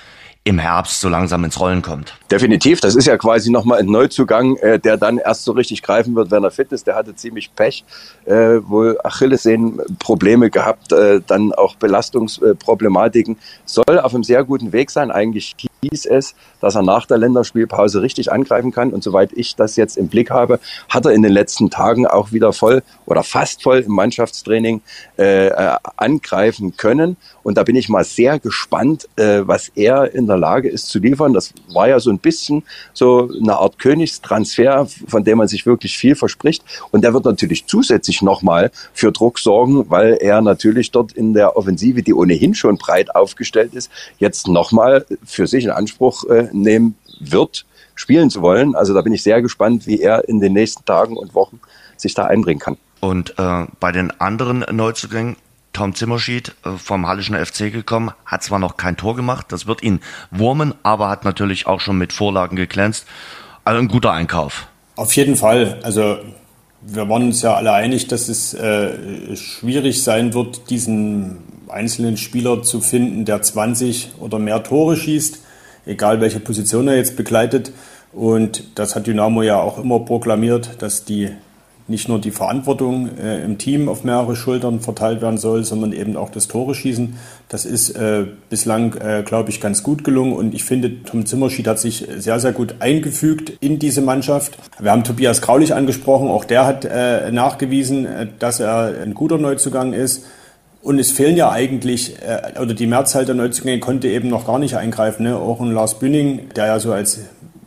im Herbst so langsam ins Rollen kommt. Definitiv, das ist ja quasi nochmal ein Neuzugang, äh, der dann erst so richtig greifen wird, wenn er fit ist. Der hatte ziemlich Pech, äh, wohl Achillessehnenprobleme gehabt, äh, dann auch Belastungsproblematiken. Soll auf einem sehr guten Weg sein, eigentlich hieß es, dass er nach der Länderspielpause richtig angreifen kann. Und soweit ich das jetzt im Blick habe, hat er in den letzten Tagen auch wieder voll oder fast voll im Mannschaftstraining äh, äh, angreifen können. Und da bin ich mal sehr gespannt, äh, was er in der Lage ist zu liefern. Das war ja so ein bisschen so eine Art Königstransfer, von dem man sich wirklich viel verspricht. Und der wird natürlich zusätzlich nochmal für Druck sorgen, weil er natürlich dort in der Offensive, die ohnehin schon breit aufgestellt ist, jetzt nochmal für sich in Anspruch äh, nehmen wird, spielen zu wollen. Also da bin ich sehr gespannt, wie er in den nächsten Tagen und Wochen sich da einbringen kann. Und äh, bei den anderen Neuzugängen, Tom Zimmerschied äh, vom Hallischen FC gekommen, hat zwar noch kein Tor gemacht, das wird ihn wurmen, aber hat natürlich auch schon mit Vorlagen geglänzt. Also ein guter Einkauf. Auf jeden Fall. Also wir waren uns ja alle einig, dass es äh, schwierig sein wird, diesen einzelnen Spieler zu finden, der 20 oder mehr Tore schießt, egal welche Position er jetzt begleitet. Und das hat Dynamo ja auch immer proklamiert, dass die nicht nur die Verantwortung äh, im Team auf mehrere Schultern verteilt werden soll, sondern eben auch das Tore schießen. Das ist äh, bislang, äh, glaube ich, ganz gut gelungen und ich finde, Tom Zimmerschied hat sich sehr, sehr gut eingefügt in diese Mannschaft. Wir haben Tobias Graulich angesprochen, auch der hat äh, nachgewiesen, äh, dass er ein guter Neuzugang ist. Und es fehlen ja eigentlich, äh, oder die Mehrzahl der Neuzugänge konnte eben noch gar nicht eingreifen. Ne? Auch ein Lars Bünding, der ja so als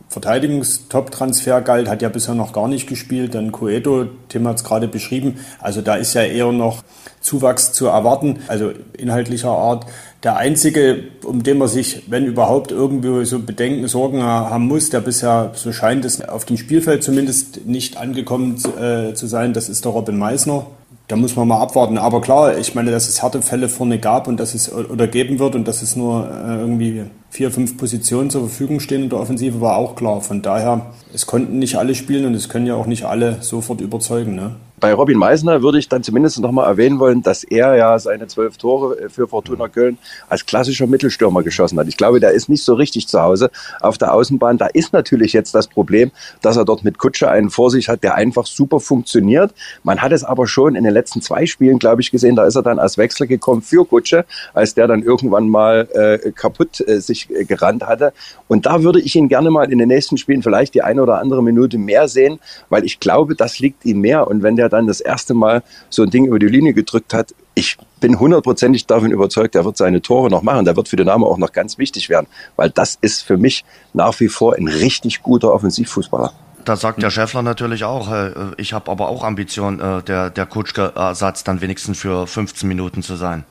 Verteidigungstop-Transfer galt, hat ja bisher noch gar nicht gespielt. Dann Coeto, Tim hat es gerade beschrieben. Also da ist ja eher noch Zuwachs zu erwarten, also inhaltlicher Art. Der einzige, um den man sich, wenn überhaupt, irgendwie so Bedenken, Sorgen haben muss, der bisher, so scheint es, auf dem Spielfeld zumindest nicht angekommen äh, zu sein, das ist der Robin Meissner da muss man mal abwarten. Aber klar, ich meine, dass es Härtefälle vorne gab und dass es oder geben wird und dass es nur äh, irgendwie vier, fünf Positionen zur Verfügung stehen in der Offensive, war auch klar. Von daher, es konnten nicht alle spielen und es können ja auch nicht alle sofort überzeugen. Ne? Bei Robin Meisner würde ich dann zumindest noch mal erwähnen wollen, dass er ja seine zwölf Tore äh, für Fortuna Köln als klassischer Mittelstürmer geschossen hat. Ich glaube, der ist nicht so richtig zu Hause auf der Außenbahn. Da ist natürlich jetzt das Problem, dass er dort mit Kutsche einen vor sich hat, der einfach super funktioniert. Man hat es aber schon in den letzten zwei Spielen, glaube ich, gesehen. Da ist er dann als Wechsel gekommen für Kutsche, als der dann irgendwann mal äh, kaputt äh, sich äh, gerannt hatte. Und da würde ich ihn gerne mal in den nächsten Spielen vielleicht die eine oder andere Minute mehr sehen, weil ich glaube, das liegt ihm mehr. Und wenn der dann das erste Mal so ein Ding über die Linie gedrückt hat, ich bin hundertprozentig davon überzeugt, er wird seine Tore noch machen. Der wird für den Namen auch noch ganz wichtig werden, weil das ist für mich nach wie vor ein richtig guter Offensivfußballer. Da sagt der Schäffler natürlich auch, äh, ich habe aber auch Ambition, äh, der, der Kutschke-Ersatz dann wenigstens für 15 Minuten zu sein.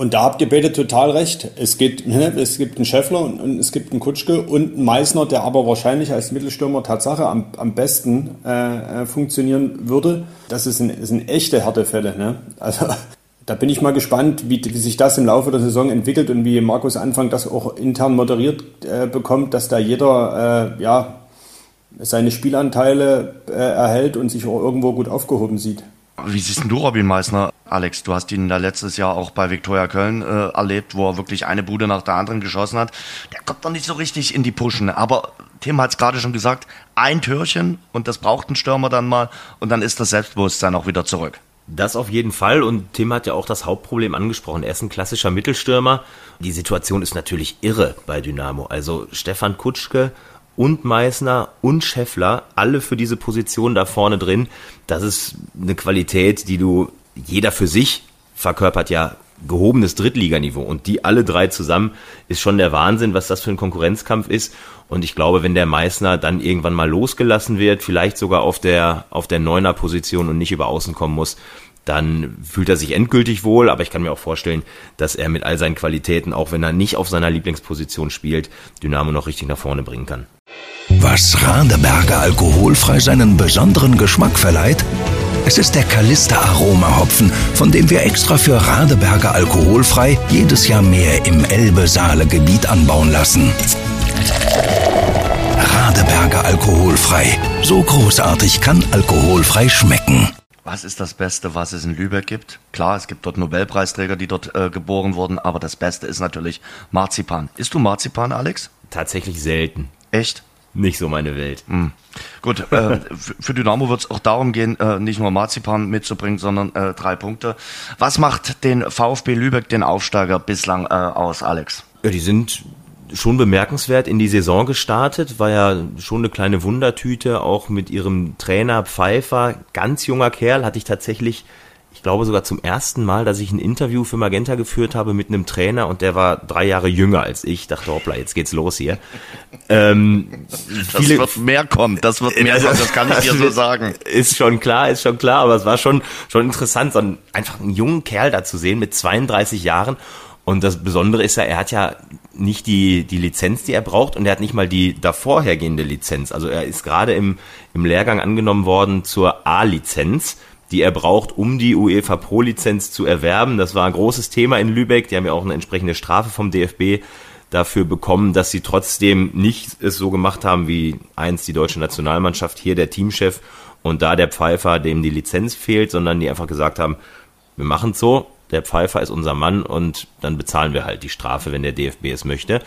Und da habt ihr beide total recht. Es, geht, ne, es gibt einen Scheffler und, und, es gibt einen Kutschke und einen Meißner, der aber wahrscheinlich als Mittelstürmer Tatsache am, am besten äh, äh funktionieren würde. Das ist ein, sind echte Härtefälle. Ne? Also da bin ich mal gespannt, wie, wie, sich das im Laufe der Saison entwickelt und wie Markus Anfang das auch intern moderiert äh, bekommt, dass da jeder äh, ja, seine Spielanteile äh, erhält und sich auch irgendwo gut aufgehoben sieht. Wie siehst du Robin Meissner, Alex? Du hast ihn da letztes Jahr auch bei Viktoria Köln äh, erlebt, wo er wirklich eine Bude nach der anderen geschossen hat. Der kommt doch nicht so richtig in die Puschen. Aber Tim hat es gerade schon gesagt, ein Türchen und das braucht ein Stürmer dann mal und dann ist das Selbstbewusstsein auch wieder zurück. Das auf jeden Fall und Tim hat ja auch das Hauptproblem angesprochen. Er ist ein klassischer Mittelstürmer. Die Situation ist natürlich irre bei Dynamo. Also Stefan Kutschke und Meißner und Scheffler, alle für diese Position da vorne drin. Das ist eine Qualität, die du jeder für sich verkörpert ja gehobenes Drittliganiveau und die alle drei zusammen ist schon der Wahnsinn, was das für ein Konkurrenzkampf ist. Und ich glaube, wenn der Meißner dann irgendwann mal losgelassen wird, vielleicht sogar auf der, auf der Neuner Position und nicht über außen kommen muss, dann fühlt er sich endgültig wohl, aber ich kann mir auch vorstellen, dass er mit all seinen Qualitäten, auch wenn er nicht auf seiner Lieblingsposition spielt, Dynamo noch richtig nach vorne bringen kann. Was Radeberger alkoholfrei seinen besonderen Geschmack verleiht? Es ist der Kalister Aroma Hopfen, von dem wir extra für Radeberger alkoholfrei jedes Jahr mehr im Elbe-Saale-Gebiet anbauen lassen. Radeberger alkoholfrei. So großartig kann alkoholfrei schmecken. Was ist das Beste, was es in Lübeck gibt? Klar, es gibt dort Nobelpreisträger, die dort äh, geboren wurden, aber das Beste ist natürlich Marzipan. Isst du Marzipan, Alex? Tatsächlich selten. Echt? Nicht so meine Welt. Mhm. Gut, äh, für Dynamo wird es auch darum gehen, äh, nicht nur Marzipan mitzubringen, sondern äh, drei Punkte. Was macht den VfB Lübeck, den Aufsteiger, bislang äh, aus, Alex? Ja, die sind schon bemerkenswert in die Saison gestartet, war ja schon eine kleine Wundertüte, auch mit ihrem Trainer Pfeiffer, ganz junger Kerl, hatte ich tatsächlich ich glaube sogar zum ersten Mal, dass ich ein Interview für Magenta geführt habe mit einem Trainer und der war drei Jahre jünger als ich. Dachte, hoppla, jetzt geht's los hier. Ähm, das viele, wird mehr kommen, das wird mehr kommen, das kann ich dir so sagen. Ist schon klar, ist schon klar, aber es war schon, schon interessant, so einen, einfach einen jungen Kerl da zu sehen mit 32 Jahren. Und das Besondere ist ja, er hat ja nicht die, die Lizenz, die er braucht und er hat nicht mal die davorhergehende Lizenz. Also er ist gerade im, im Lehrgang angenommen worden zur A-Lizenz die er braucht, um die UEFA Pro Lizenz zu erwerben. Das war ein großes Thema in Lübeck. Die haben ja auch eine entsprechende Strafe vom DFB dafür bekommen, dass sie trotzdem nicht es so gemacht haben wie einst die deutsche Nationalmannschaft, hier der Teamchef und da der Pfeifer, dem die Lizenz fehlt, sondern die einfach gesagt haben, wir machen es so, der Pfeifer ist unser Mann und dann bezahlen wir halt die Strafe, wenn der DFB es möchte.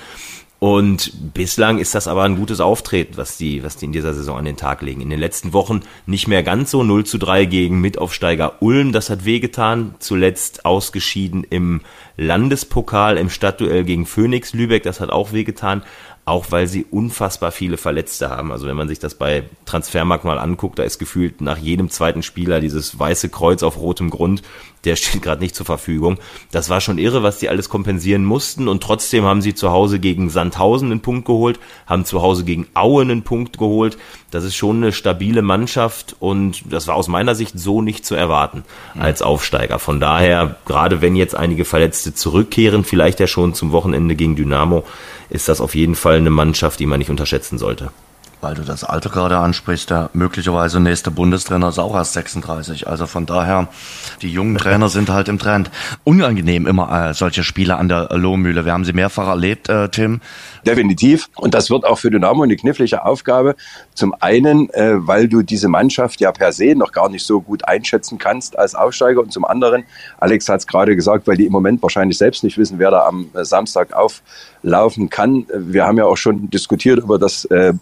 Und bislang ist das aber ein gutes Auftreten, was die, was die in dieser Saison an den Tag legen. In den letzten Wochen nicht mehr ganz so 0 zu 3 gegen Mitaufsteiger Ulm, das hat wehgetan. Zuletzt ausgeschieden im Landespokal im Stadtduell gegen Phoenix Lübeck, das hat auch wehgetan auch weil sie unfassbar viele Verletzte haben. Also wenn man sich das bei Transfermarkt mal anguckt, da ist gefühlt nach jedem zweiten Spieler dieses weiße Kreuz auf rotem Grund, der steht gerade nicht zur Verfügung. Das war schon irre, was die alles kompensieren mussten und trotzdem haben sie zu Hause gegen Sandhausen einen Punkt geholt, haben zu Hause gegen Auen einen Punkt geholt. Das ist schon eine stabile Mannschaft und das war aus meiner Sicht so nicht zu erwarten als Aufsteiger. Von daher, gerade wenn jetzt einige Verletzte zurückkehren, vielleicht ja schon zum Wochenende gegen Dynamo, ist das auf jeden Fall eine Mannschaft, die man nicht unterschätzen sollte. Weil du das Alter gerade ansprichst, der möglicherweise nächste Bundestrainer ist auch erst 36. Also von daher, die jungen Trainer sind halt im Trend. Unangenehm immer äh, solche Spiele an der Lohmühle. Wir haben sie mehrfach erlebt, äh, Tim. Definitiv. Und das wird auch für Dynamo eine knifflige Aufgabe. Zum einen, äh, weil du diese Mannschaft ja per se noch gar nicht so gut einschätzen kannst als Aufsteiger. Und zum anderen, Alex hat es gerade gesagt, weil die im Moment wahrscheinlich selbst nicht wissen, wer da am äh, Samstag auflaufen kann. Wir haben ja auch schon diskutiert über das äh,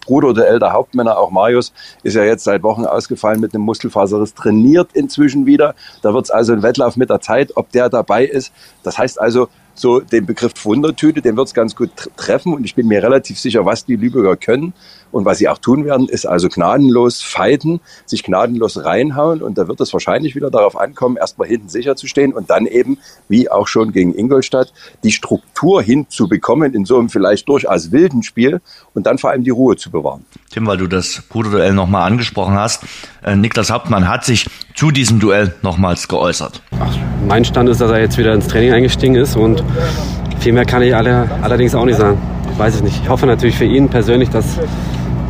Bruderduell der Hauptmänner. Auch Marius ist ja jetzt seit Wochen ausgefallen mit einem Muskelfaserriss, trainiert inzwischen wieder. Da wird es also ein Wettlauf mit der Zeit, ob der dabei ist. Das heißt also, so den Begriff Wundertüte, den wird es ganz gut treffen und ich bin mir relativ sicher, was die Lübecker können und was sie auch tun werden, ist also gnadenlos fighten, sich gnadenlos reinhauen und da wird es wahrscheinlich wieder darauf ankommen, erstmal hinten sicher zu stehen und dann eben, wie auch schon gegen Ingolstadt, die Struktur hinzubekommen in so einem vielleicht durchaus wilden Spiel und dann vor allem die Ruhe zu bewahren. Tim, weil du das Bruderduell nochmal angesprochen hast, äh, Niklas Hauptmann hat sich zu diesem Duell nochmals geäußert. Ach, mein Stand ist, dass er jetzt wieder ins Training eingestiegen ist und viel mehr kann ich alle, allerdings auch nicht sagen. Weiß ich nicht. Ich hoffe natürlich für ihn persönlich, dass,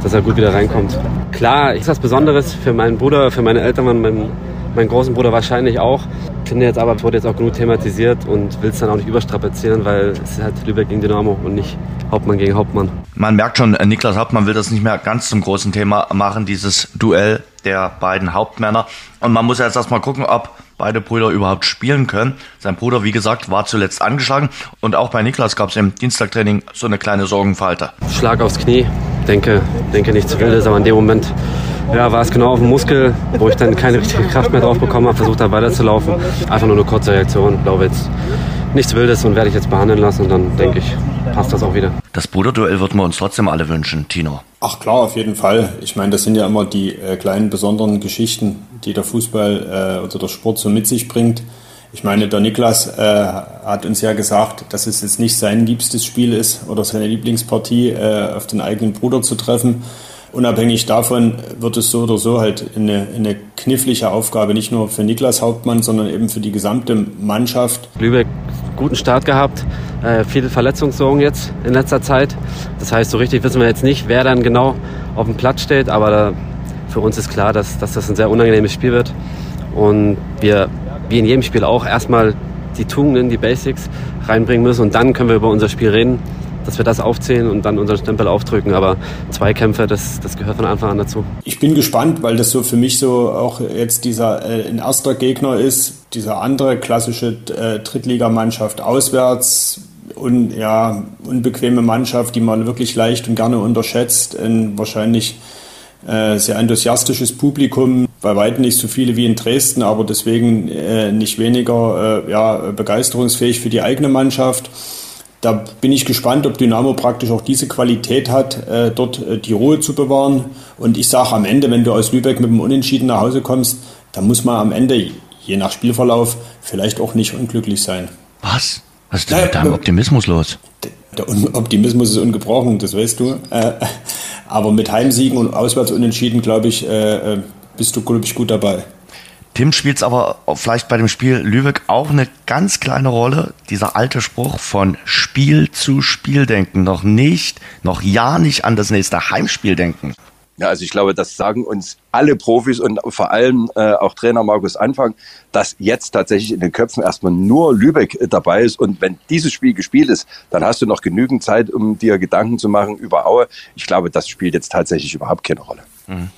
dass er gut wieder reinkommt. Klar, ist was Besonderes für meinen Bruder, für meine Eltern, meinen, meinen großen Bruder wahrscheinlich auch. Ich finde jetzt aber, es wurde jetzt auch genug thematisiert und will es dann auch nicht überstrapazieren, weil es ist halt Lübeck gegen Dynamo und nicht Hauptmann gegen Hauptmann. Man merkt schon, äh, Niklas Hauptmann will das nicht mehr ganz zum großen Thema machen, dieses Duell der beiden Hauptmänner. Und man muss jetzt erstmal gucken, ob beide Brüder überhaupt spielen können. Sein Bruder, wie gesagt, war zuletzt angeschlagen und auch bei Niklas gab es im Dienstagtraining so eine kleine Sorgenfalte. Schlag aufs Knie, denke, denke nicht zu wild ist, aber in dem Moment ja, war es genau auf dem Muskel, wo ich dann keine richtige Kraft mehr drauf bekommen habe, versucht habe weiterzulaufen. Einfach nur eine kurze Reaktion, glaube jetzt nichts Wildes und werde ich jetzt behandeln lassen und dann denke ich, passt das auch wieder. Das Bruderduell würden wir uns trotzdem alle wünschen, Tino. Ach klar, auf jeden Fall. Ich meine, das sind ja immer die äh, kleinen besonderen Geschichten, die der Fußball äh, oder der Sport so mit sich bringt. Ich meine, der Niklas äh, hat uns ja gesagt, dass es jetzt nicht sein liebstes Spiel ist oder seine Lieblingspartie, äh, auf den eigenen Bruder zu treffen. Unabhängig davon wird es so oder so halt eine, eine knifflige Aufgabe, nicht nur für Niklas Hauptmann, sondern eben für die gesamte Mannschaft. Lübeck guten Start gehabt, äh, viele Verletzungssorgen jetzt in letzter Zeit. Das heißt, so richtig wissen wir jetzt nicht, wer dann genau auf dem Platz steht, aber da, für uns ist klar, dass, dass das ein sehr unangenehmes Spiel wird und wir, wie in jedem Spiel auch, erstmal die Tugenden, die Basics reinbringen müssen und dann können wir über unser Spiel reden dass wir das aufzählen und dann unseren Stempel aufdrücken. Aber Zweikämpfe, das, das gehört von Anfang an dazu. Ich bin gespannt, weil das so für mich so auch jetzt dieser äh, ein erster Gegner ist, dieser andere klassische äh, Drittligamannschaft auswärts und ja, unbequeme Mannschaft, die man wirklich leicht und gerne unterschätzt. Ein wahrscheinlich äh, sehr enthusiastisches Publikum, bei weitem nicht so viele wie in Dresden, aber deswegen äh, nicht weniger äh, ja, begeisterungsfähig für die eigene Mannschaft da bin ich gespannt, ob Dynamo praktisch auch diese Qualität hat, äh, dort äh, die Ruhe zu bewahren. Und ich sage am Ende, wenn du aus Lübeck mit dem Unentschieden nach Hause kommst, dann muss man am Ende, je nach Spielverlauf, vielleicht auch nicht unglücklich sein. Was? Was ist denn mit deinem Optimismus los? Der Optimismus ist ungebrochen, das weißt du. Äh, aber mit Heimsiegen und Auswärtsunentschieden, glaube ich, äh, äh, bist du, glaube ich, gut dabei. Tim spielt es aber vielleicht bei dem Spiel Lübeck auch eine ganz kleine Rolle. Dieser alte Spruch von Spiel zu Spiel denken. Noch nicht, noch ja nicht an das nächste Heimspiel denken. Ja, also ich glaube, das sagen uns alle Profis und vor allem äh, auch Trainer Markus Anfang, dass jetzt tatsächlich in den Köpfen erstmal nur Lübeck äh, dabei ist. Und wenn dieses Spiel gespielt ist, dann hast du noch genügend Zeit, um dir Gedanken zu machen über Aue. Ich glaube, das spielt jetzt tatsächlich überhaupt keine Rolle.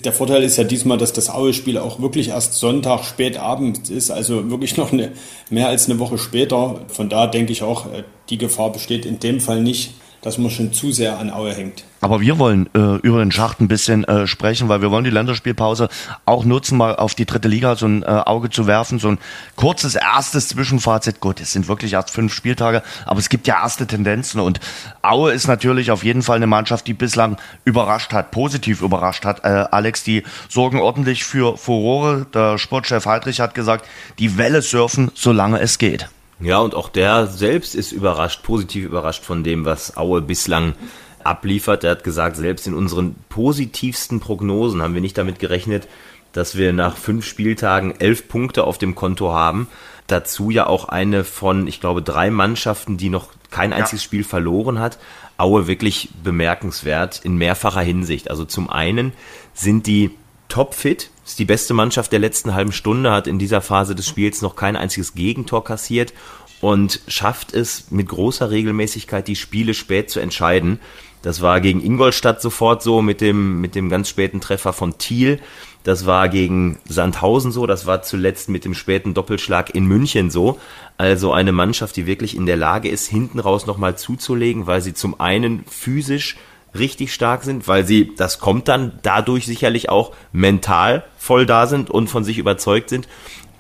Der Vorteil ist ja diesmal, dass das Aue-Spiel auch wirklich erst Sonntag spät abends ist, also wirklich noch eine, mehr als eine Woche später. Von da denke ich auch, äh, die Gefahr besteht in dem Fall nicht, dass man schon zu sehr an Aue hängt. Aber wir wollen äh, über den Schacht ein bisschen äh, sprechen, weil wir wollen die Länderspielpause auch nutzen, mal auf die dritte Liga so ein äh, Auge zu werfen. So ein kurzes erstes Zwischenfazit. Gut, es sind wirklich erst fünf Spieltage, aber es gibt ja erste Tendenzen. Und Aue ist natürlich auf jeden Fall eine Mannschaft, die bislang überrascht hat, positiv überrascht hat. Äh, Alex, die sorgen ordentlich für Furore. Der Sportchef Heidrich hat gesagt, die Welle surfen, solange es geht. Ja, und auch der selbst ist überrascht, positiv überrascht von dem, was Aue bislang abliefert. Er hat gesagt, selbst in unseren positivsten Prognosen haben wir nicht damit gerechnet, dass wir nach fünf Spieltagen elf Punkte auf dem Konto haben. Dazu ja auch eine von, ich glaube, drei Mannschaften, die noch kein einziges ja. Spiel verloren hat. Aue wirklich bemerkenswert in mehrfacher Hinsicht. Also zum einen sind die topfit, ist die beste Mannschaft der letzten halben Stunde, hat in dieser Phase des Spiels noch kein einziges Gegentor kassiert und schafft es mit großer Regelmäßigkeit, die Spiele spät zu entscheiden. Das war gegen Ingolstadt sofort so mit dem, mit dem ganz späten Treffer von Thiel. Das war gegen Sandhausen so, das war zuletzt mit dem späten Doppelschlag in München so. Also eine Mannschaft, die wirklich in der Lage ist, hinten raus nochmal zuzulegen, weil sie zum einen physisch richtig stark sind, weil sie, das kommt dann dadurch sicherlich auch mental voll da sind und von sich überzeugt sind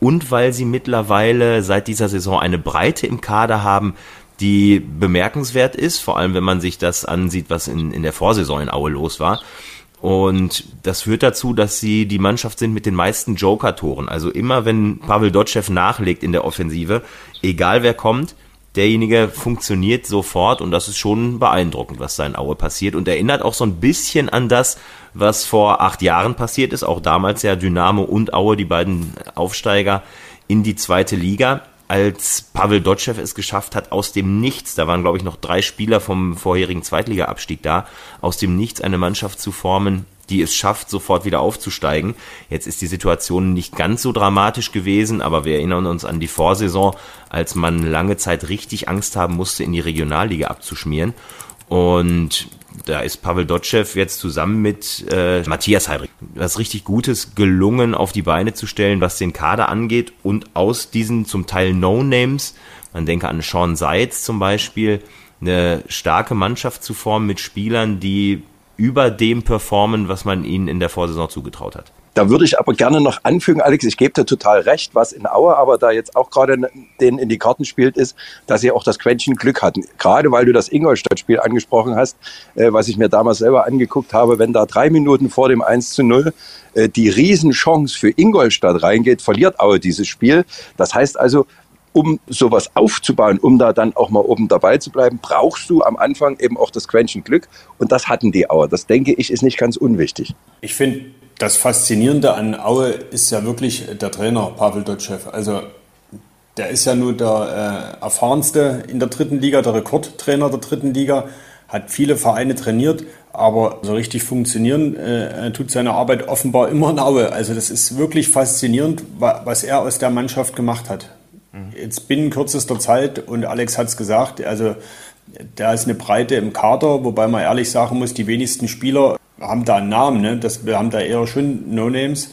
und weil sie mittlerweile seit dieser Saison eine Breite im Kader haben, die bemerkenswert ist, vor allem wenn man sich das ansieht, was in, in der Vorsaison in Aue los war. Und das führt dazu, dass sie die Mannschaft sind mit den meisten Joker-Toren. Also immer wenn Pavel Dotschew nachlegt in der Offensive, egal wer kommt, derjenige funktioniert sofort und das ist schon beeindruckend, was da in Aue passiert. Und erinnert auch so ein bisschen an das, was vor acht Jahren passiert ist, auch damals ja Dynamo und Aue, die beiden Aufsteiger in die zweite Liga, als Pavel Dotschew es geschafft hat, aus dem Nichts, da waren glaube ich noch drei Spieler vom vorherigen Zweitliga-Abstieg da, aus dem Nichts eine Mannschaft zu formen, die es schafft, sofort wieder aufzusteigen. Jetzt ist die Situation nicht ganz so dramatisch gewesen, aber wir erinnern uns an die Vorsaison, als man lange Zeit richtig Angst haben musste, in die Regionalliga abzuschmieren. Und da ist Pavel Dotschew jetzt zusammen mit äh, Matthias Heidrich was richtig Gutes gelungen auf die Beine zu stellen, was den Kader angeht und aus diesen zum Teil No-Names, man denke an Sean Seitz zum Beispiel, eine starke Mannschaft zu formen mit Spielern, die über dem performen, was man ihnen in der Vorsaison zugetraut hat. Da würde ich aber gerne noch anfügen, Alex, ich gebe dir total recht, was in Aue aber da jetzt auch gerade denen in die Karten spielt, ist, dass sie auch das Quäntchen Glück hatten. Gerade weil du das Ingolstadt-Spiel angesprochen hast, äh, was ich mir damals selber angeguckt habe, wenn da drei Minuten vor dem 1 zu 0 äh, die Riesenchance für Ingolstadt reingeht, verliert Aue dieses Spiel. Das heißt also, um sowas aufzubauen, um da dann auch mal oben dabei zu bleiben, brauchst du am Anfang eben auch das Quäntchen Glück. Und das hatten die Auer. Das denke ich, ist nicht ganz unwichtig. Ich finde, das Faszinierende an Aue ist ja wirklich der Trainer Pavel Dotschew. Also der ist ja nur der äh, erfahrenste in der dritten Liga, der Rekordtrainer der dritten Liga, hat viele Vereine trainiert, aber so richtig funktionieren äh, tut seine Arbeit offenbar immer in Aue. Also das ist wirklich faszinierend, was er aus der Mannschaft gemacht hat. Jetzt binnen kürzester Zeit, und Alex hat es gesagt, also da ist eine Breite im Kader, wobei man ehrlich sagen muss, die wenigsten Spieler haben da einen Namen. Ne? Das, wir haben da eher schon No-Names.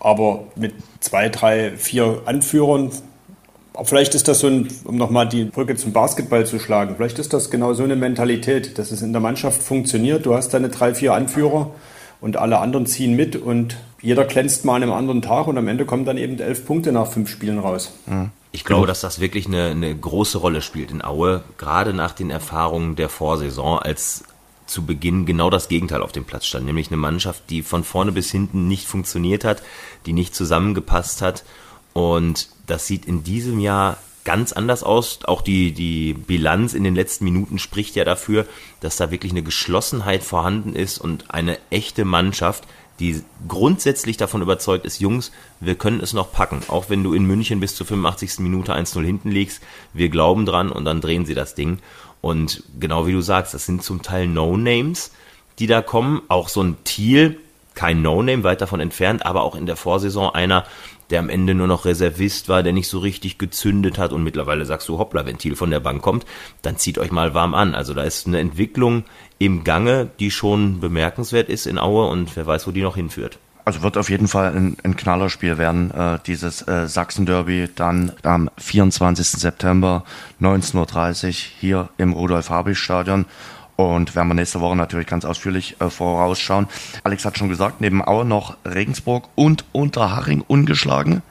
Aber mit zwei, drei, vier Anführern, vielleicht ist das so ein, um nochmal die Brücke zum Basketball zu schlagen, vielleicht ist das genau so eine Mentalität, dass es in der Mannschaft funktioniert. Du hast deine drei, vier Anführer und alle anderen ziehen mit und jeder glänzt mal an einem anderen Tag und am Ende kommen dann eben elf Punkte nach fünf Spielen raus. Mhm Ich glaube, dass das wirklich eine, eine große Rolle spielt in Aue, gerade nach den Erfahrungen der Vorsaison, als zu Beginn genau das Gegenteil auf dem Platz stand, nämlich eine Mannschaft, die von vorne bis hinten nicht funktioniert hat, die nicht zusammengepasst hat. Und das sieht in diesem Jahr ganz anders aus. Auch die, die Bilanz in den letzten Minuten spricht ja dafür, dass da wirklich eine Geschlossenheit vorhanden ist und eine echte Mannschaft, die grundsätzlich davon überzeugt ist, Jungs, wir können es noch packen. Auch wenn du in München bis zur 85. Minute 1-0 hinten liegst, wir glauben dran und dann drehen sie das Ding. Und genau wie du sagst, das sind zum Teil No-Names, die da kommen. Auch so ein Thiel, kein No-Name, weit davon entfernt, aber auch in der Vorsaison einer, der am Ende nur noch Reservist war, der nicht so richtig gezündet hat und mittlerweile sagst du, hoppla, Ventil von der Bank kommt, dann zieht euch mal warm an. Also da ist eine Entwicklung im Gange, die schon bemerkenswert ist in Aue und wer weiß, wo die noch hinführt. Also wird auf jeden Fall ein, ein Knallerspiel werden, äh, dieses äh, Sachsen-Derby dann am 24. September 19.30 Uhr hier im Rudolf-Habich-Stadion. Und werden wir nächste Woche natürlich ganz ausführlich äh, vorausschauen. Alex hat schon gesagt, neben Aue noch Regensburg und Unterhaching ungeschlagen.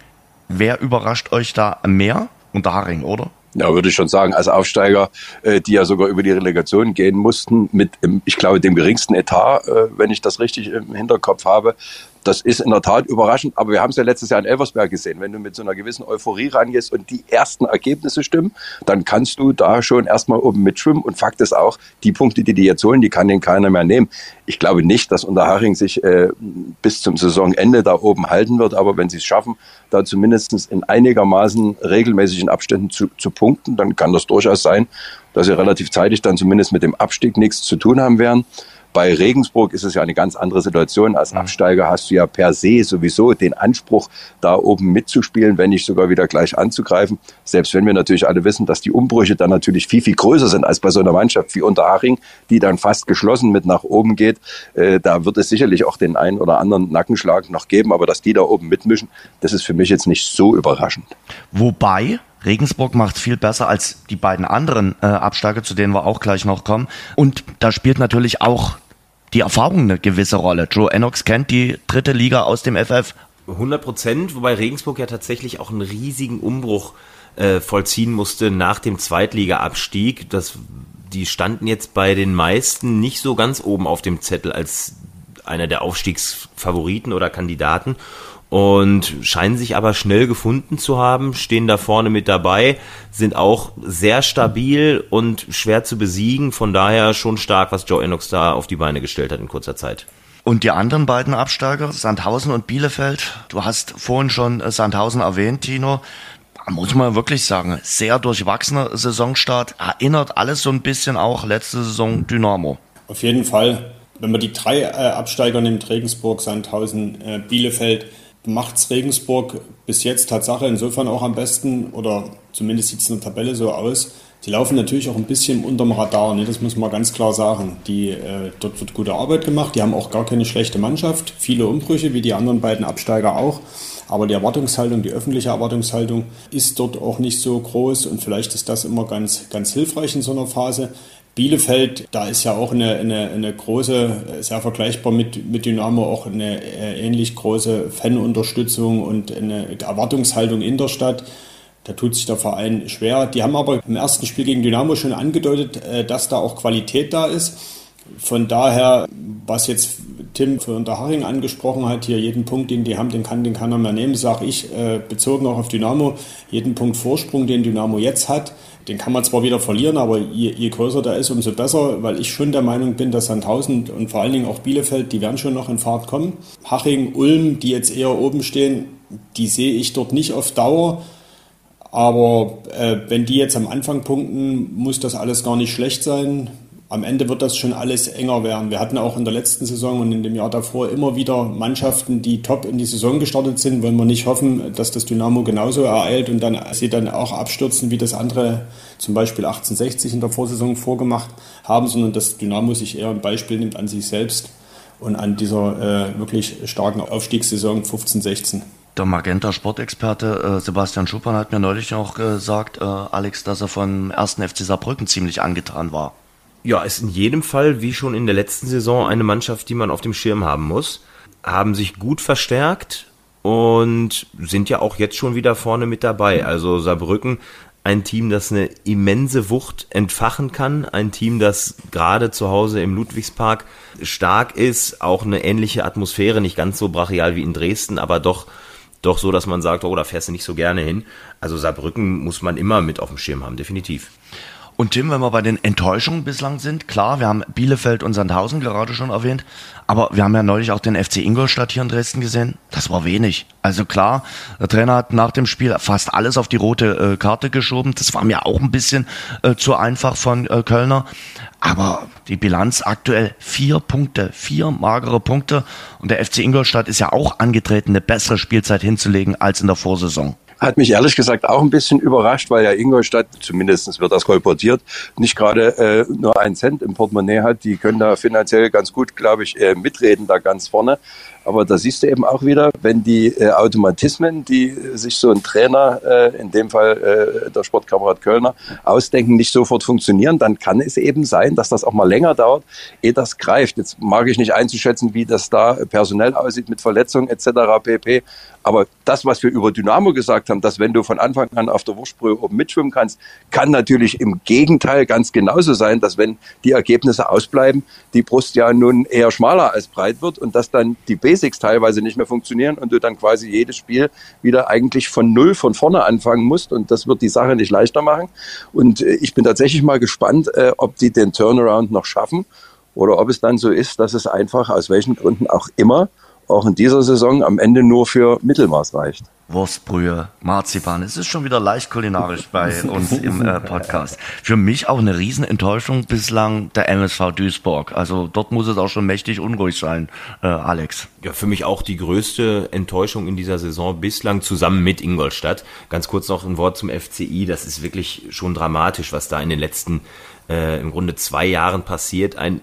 Wer überrascht euch da mehr? Unterhaching, oder? Ja, würde ich schon sagen, als Aufsteiger, äh, die ja sogar über die Relegation gehen mussten, mit, ich glaube, dem geringsten Etat, äh, wenn ich das richtig im Hinterkopf habe, das ist in der Tat überraschend, aber wir haben es ja letztes Jahr in Elversberg gesehen. Wenn du mit so einer gewissen Euphorie rangehst und die ersten Ergebnisse stimmen, dann kannst du da schon erstmal oben mitschwimmen. Und Fakt ist auch, die Punkte, die die jetzt holen, die kann den keiner mehr nehmen. Ich glaube nicht, dass Unterhaching sich äh, bis zum Saisonende da oben halten wird, aber wenn sie es schaffen, da zumindest in einigermaßen regelmäßigen Abständen zu, zu punkten, dann kann das durchaus sein, dass sie relativ zeitig dann zumindest mit dem Abstieg nichts zu tun haben werden. Bei Regensburg ist es ja eine ganz andere Situation. Als mhm. Absteiger hast du ja per se sowieso den Anspruch, da oben mitzuspielen, wenn nicht sogar wieder gleich anzugreifen. Selbst wenn wir natürlich alle wissen, dass die Umbrüche dann natürlich viel, viel größer sind als bei so einer Mannschaft wie Unterhaching, die dann fast geschlossen mit nach oben geht. Äh, da wird es sicherlich auch den einen oder anderen Nackenschlag noch geben, aber dass die da oben mitmischen, das ist für mich jetzt nicht so überraschend. Wobei Regensburg macht viel besser als die beiden anderen äh, Absteiger, zu denen wir auch gleich noch kommen. Und da spielt natürlich auch die Erfahrung eine gewisse Rolle. Joe Enox kennt die dritte Liga aus dem FF. 100 Prozent, wobei Regensburg ja tatsächlich auch einen riesigen Umbruch äh, vollziehen musste nach dem Zweitliga-Abstieg. Das, die standen jetzt bei den meisten nicht so ganz oben auf dem Zettel als einer der Aufstiegsfavoriten oder Kandidaten und scheinen sich aber schnell gefunden zu haben, stehen da vorne mit dabei, sind auch sehr stabil und schwer zu besiegen, von daher schon stark, was Joe Enox da auf die Beine gestellt hat in kurzer Zeit. Und die anderen beiden Absteiger, Sandhausen und Bielefeld, du hast vorhin schon Sandhausen erwähnt, Tino, da muss man wirklich sagen, sehr durchwachsener Saisonstart, erinnert alles so ein bisschen auch letzte Saison Dynamo. Auf jeden Fall, wenn man die drei äh, Absteiger nimmt, Regensburg, Sandhausen, äh, Bielefeld, macht Regensburg bis jetzt Tatsache insofern auch am besten, oder zumindest sieht es in der Tabelle so aus. Die laufen natürlich auch ein bisschen unterm Radar, ne? das muss man ganz klar sagen. Die, äh, dort wird gute Arbeit gemacht, die haben auch gar keine schlechte Mannschaft, viele Umbrüche, wie die anderen beiden Absteiger auch. Aber die Erwartungshaltung, die öffentliche Erwartungshaltung ist dort auch nicht so groß und vielleicht ist das immer ganz, ganz hilfreich in so einer Phase. Bielefeld, da ist ja auch eine, eine, eine große, sehr vergleichbar mit, mit Dynamo, auch eine äh, ähnlich große Fanunterstützung und eine Erwartungshaltung in der Stadt. Da tut sich der Verein schwer. Die haben aber im ersten Spiel gegen Dynamo schon angedeutet, äh, dass da auch Qualität da ist. Von daher, was jetzt Tim von Unterhaching angesprochen hat, hier jeden Punkt, den die haben, den kann, den keiner mehr nehmen, sage ich, äh, bezogen auch auf Dynamo, jeden Punkt Vorsprung, den Dynamo jetzt hat, den kann man zwar wieder verlieren, aber je, je, größer der ist, umso besser, weil ich schon der Meinung bin, dass Sandhausen und vor allen Dingen auch Bielefeld, die werden schon noch in Fahrt kommen. Haching, Ulm, die jetzt eher oben stehen, die sehe ich dort nicht auf Dauer. Aber äh, wenn die jetzt am Anfang punkten, muss das alles gar nicht schlecht sein am Ende wird das schon alles enger werden. Wir hatten auch in der letzten Saison und in dem Jahr davor immer wieder Mannschaften, die top in die Saison gestartet sind. Wollen wir nicht hoffen, dass das Dynamo genauso ereilt und dann sie dann auch abstürzen, wie das andere zum Beispiel 1860 in der Vorsaison vorgemacht haben, sondern dass Dynamo sich eher ein Beispiel nimmt an sich selbst und an dieser äh, wirklich starken Aufstiegssaison 15-16. Der Magenta Sportexperte äh, Sebastian Schuppan hat mir neulich auch gesagt, äh, Alex, dass er von 1. FC Saarbrücken ziemlich angetan war. Ja, ist in jedem Fall, wie schon in der letzten Saison, eine Mannschaft, die man auf dem Schirm haben muss. Haben sich gut verstärkt, und sind ja auch jetzt schon wieder vorne mit dabei. Also Saarbrücken ein Team, das eine immense Wucht entfachen kann, ein Team, das gerade zu Hause im Ludwigspark stark ist, auch eine ähnliche Atmosphäre, nicht ganz so brachial wie in Dresden, aber doch doch so, dass man sagt, oh, da fährst du nicht so gerne hin. Also Saarbrücken muss man immer mit auf dem Schirm haben, definitiv. Und Tim, wenn wir bei den Enttäuschungen bislang sind, klar, wir haben Bielefeld und Sandhausen gerade schon erwähnt, aber wir haben ja neulich auch den FC Ingolstadt hier in Dresden gesehen. Das war wenig. Also klar, der Trainer hat nach dem Spiel fast alles auf die rote äh, Karte geschoben. Das war mir auch ein bisschen äh, zu einfach von äh, Kölner. Aber die Bilanz aktuell vier Punkte, vier magere Punkte. Und der FC Ingolstadt ist ja auch angetreten, eine bessere Spielzeit hinzulegen als in der Vorsaison. Hat mich ehrlich gesagt auch ein bisschen überrascht, weil ja Ingolstadt, zumindest wird das kolportiert, nicht gerade äh, nur einen Cent im Portemonnaie hat. Die können da finanziell ganz gut, glaube ich, äh, mitreden da ganz vorne. Aber da siehst du eben auch wieder, wenn die äh, Automatismen, die sich so ein Trainer, äh, in dem Fall äh, der Sportkamerad Kölner, ausdenken, nicht sofort funktionieren, dann kann es eben sein, dass das auch mal länger dauert, ehe das greift. Jetzt mag ich nicht einzuschätzen, wie das da personell aussieht mit Verletzungen etc. pp. Aber das, was wir über Dynamo gesagt haben, dass wenn du von Anfang an auf der Wurstbrühe oben mitschwimmen kannst, kann natürlich im Gegenteil ganz genauso sein, dass wenn die Ergebnisse ausbleiben, die Brust ja nun eher schmaler als breit wird und dass dann die Basics teilweise nicht mehr funktionieren und du dann quasi jedes Spiel wieder eigentlich von Null von vorne anfangen musst und das wird die Sache nicht leichter machen. Und äh, ich bin tatsächlich mal gespannt, äh, ob die den Turnaround noch schaffen oder ob es dann so ist, dass es einfach aus welchen Gründen auch immer auch in dieser Saison am Ende nur für Mittelmaß reicht. Wurstbrühe, Marzipan. Es ist schon wieder leicht kulinarisch bei uns im äh, Podcast. Für mich auch eine Riesenenttäuschung bislang der MSV Duisburg. Also dort muss es auch schon mächtig unruhig sein, äh, Alex. Ja, für mich auch die größte Enttäuschung in dieser Saison bislang zusammen mit Ingolstadt. Ganz kurz noch ein Wort zum FCI. Das ist wirklich schon dramatisch, was da in den letzten äh, im Grunde zwei Jahren passiert. Ein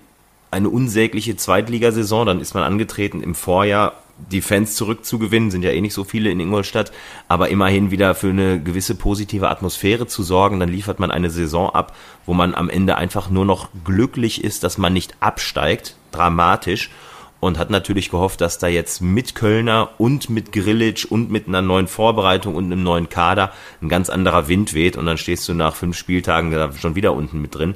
eine unsägliche Zweitligasaison. Dann ist man angetreten, im Vorjahr die Fans zurückzugewinnen, sind ja eh nicht so viele in Ingolstadt, aber immerhin wieder für eine gewisse positive Atmosphäre zu sorgen. Dann liefert man eine Saison ab, wo man am Ende einfach nur noch glücklich ist, dass man nicht absteigt. Dramatisch. Und hat natürlich gehofft, dass da jetzt mit Kölner und mit Grillitsch und mit einer neuen Vorbereitung und einem neuen Kader ein ganz anderer Wind weht. Und dann stehst du nach fünf Spieltagen da schon wieder unten mit drin.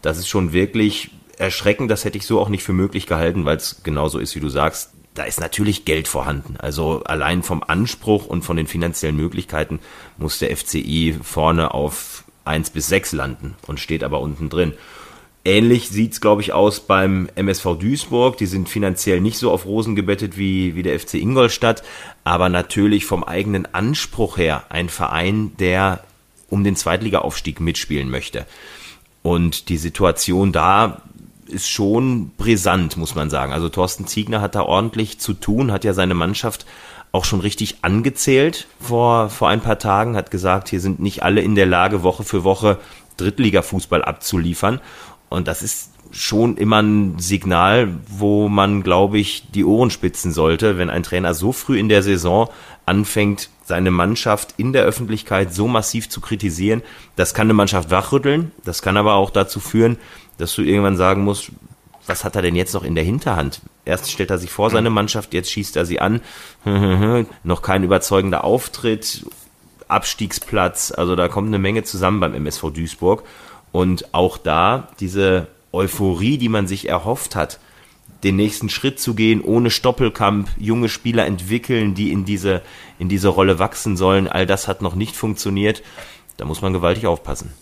Das ist schon wirklich erschreckend, das hätte ich so auch nicht für möglich gehalten, weil es genauso ist, wie du sagst. Da ist natürlich Geld vorhanden. Also allein vom Anspruch und von den finanziellen Möglichkeiten muss der FCI vorne auf eins bis sechs landen und steht aber unten drin. Ähnlich sieht's, glaube ich, aus beim MSV Duisburg. Die sind finanziell nicht so auf Rosen gebettet wie, wie der FC Ingolstadt, aber natürlich vom eigenen Anspruch her ein Verein, der um den Zweitligaaufstieg mitspielen möchte. Und die Situation da ist schon brisant, muss man sagen. Also Thorsten Ziegner hat da ordentlich zu tun, hat ja seine Mannschaft auch schon richtig angezählt vor, vor ein paar Tagen, hat gesagt, hier sind nicht alle in der Lage, Woche für Woche Drittliga-Fußball abzuliefern. Und das ist schon immer ein Signal, wo man, glaube ich, die Ohren spitzen sollte, wenn ein Trainer so früh in der Saison anfängt, seine Mannschaft in der Öffentlichkeit so massiv zu kritisieren. Das kann eine Mannschaft wachrütteln, das kann aber auch dazu führen, dass du irgendwann sagen musst, was hat er denn jetzt noch in der Hinterhand? Erst stellt er sich vor seine Mannschaft, jetzt schießt er sie an. noch kein überzeugender Auftritt, Abstiegsplatz, also da kommt eine Menge zusammen beim MSV Duisburg. Und auch da diese Euphorie, die man sich erhofft hat, den nächsten Schritt zu gehen, ohne Stoppelkamp, junge Spieler entwickeln, die in diese, in diese Rolle wachsen sollen, all das hat noch nicht funktioniert. Da muss man gewaltig aufpassen.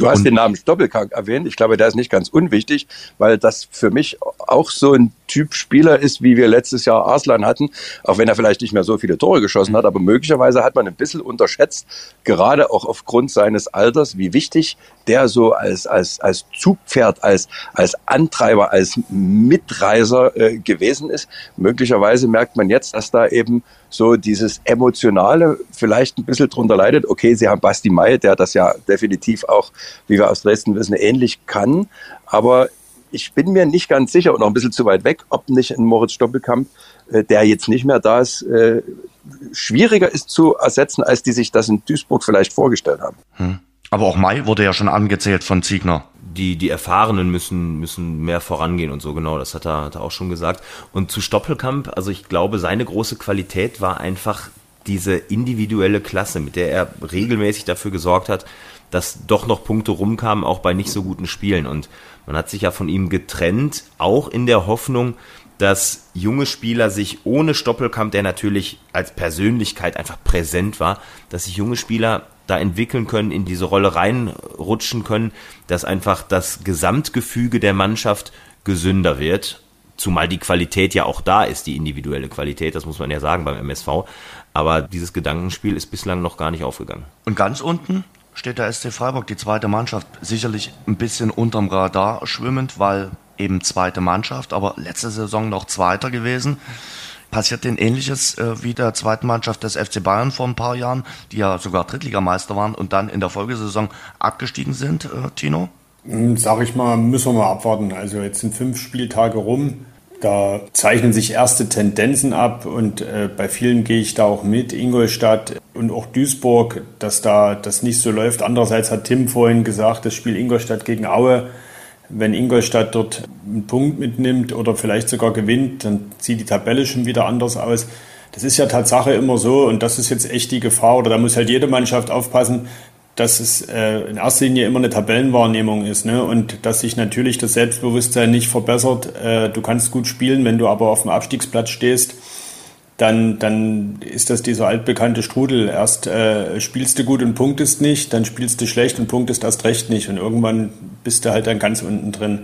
Du hast und den Namen Stoppelkamp erwähnt. Ich glaube, der ist nicht ganz unwichtig, weil das für mich auch so ein Typ Spieler ist, wie wir letztes Jahr Arslan hatten, auch wenn er vielleicht nicht mehr so viele Tore geschossen hat, aber möglicherweise hat man ein bisschen unterschätzt, gerade auch aufgrund seines Alters, wie wichtig der so als, als, als Zugpferd, als, als Antreiber, als Mitreiser äh, gewesen ist. Möglicherweise merkt man jetzt, dass da eben so dieses Emotionale vielleicht ein bisschen drunter leidet. Okay, sie haben Basti May, der das ja definitiv auch, wie wir aus Dresden wissen, ähnlich kann. Aber ich bin mir nicht ganz sicher und noch ein bisschen zu weit weg, ob nicht ein Moritz Stoppelkamp, äh, der jetzt nicht mehr da ist, äh, schwieriger ist zu ersetzen, als die sich das in Duisburg vielleicht vorgestellt haben. Hm. Aber auch Mai wurde ja schon angezählt von Ziegner. Die, die Erfahrenen müssen, müssen mehr vorangehen und so, genau, das hat er, hat er auch schon gesagt. Und zu Stoppelkamp, also ich glaube, seine große Qualität war einfach diese individuelle Klasse, mit der er regelmäßig dafür gesorgt hat, dass doch noch Punkte rumkamen, auch bei nicht so guten Spielen. Und man hat sich ja von ihm getrennt, auch in der Hoffnung, dass junge Spieler sich ohne Stoppelkamp, der natürlich als Persönlichkeit einfach präsent war, dass sich junge Spieler da entwickeln können, in diese Rolle reinrutschen können, dass einfach das Gesamtgefüge der Mannschaft gesünder wird. Zumal die Qualität ja auch da ist, die individuelle Qualität, das muss man ja sagen beim MSV. Aber dieses Gedankenspiel ist bislang noch gar nicht aufgegangen. Und ganz unten steht der SC Freiburg, die zweite Mannschaft, sicherlich ein bisschen unterm Radar schwimmend, weil eben zweite Mannschaft, aber letzte Saison noch Zweiter gewesen. Passiert denn ähnliches äh, wie der zweiten Mannschaft des FC Bayern vor ein paar Jahren, die ja sogar Drittligameister waren und dann in der Folgesaison abgestiegen sind, äh, Tino? Hm, sag ich mal, müssen wir mal abwarten. Also jetzt sind fünf Spieltage rum. Da zeichnen sich erste Tendenzen ab und äh, bei vielen gehe ich da auch mit. Ingolstadt und auch Duisburg, dass da das nicht so läuft. Andererseits hat Tim vorhin gesagt, das Spiel Ingolstadt gegen Aue, wenn Ingolstadt dort einen Punkt mitnimmt oder vielleicht sogar gewinnt, dann sieht die Tabelle schon wieder anders aus. Das ist ja Tatsache immer so und das ist jetzt echt die Gefahr oder da muss halt jede Mannschaft aufpassen, dass es äh, in erster Linie immer eine Tabellenwahrnehmung ist ne? und dass sich natürlich das Selbstbewusstsein nicht verbessert. Äh, du kannst gut spielen, wenn du aber auf dem Abstiegsplatz stehst, dann, dann ist das dieser altbekannte Strudel. Erst äh, spielst du gut und punktest nicht, dann spielst du schlecht und punktest erst recht nicht und irgendwann bist du halt dann ganz unten drin.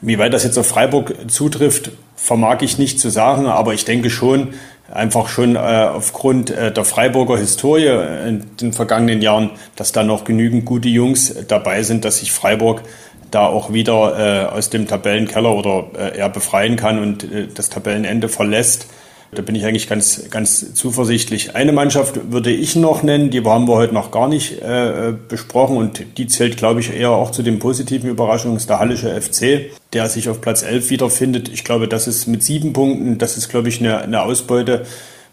Wie weit das jetzt auf Freiburg zutrifft, vermag ich nicht zu sagen, aber ich denke schon, einfach schon äh, aufgrund äh, der Freiburger Historie in den vergangenen Jahren, dass da noch genügend gute Jungs dabei sind, dass sich Freiburg da auch wieder äh, aus dem Tabellenkeller oder äh, eher befreien kann und äh, das Tabellenende verlässt. Da bin ich eigentlich ganz, ganz zuversichtlich. Eine Mannschaft würde ich noch nennen, die haben wir heute noch gar nicht äh, besprochen und die zählt, glaube ich, eher auch zu den positiven Überraschungen, ist der Hallische FC, der sich auf Platz 11 wiederfindet. Ich glaube, das ist mit sieben Punkten, das ist, glaube ich, eine, eine Ausbeute.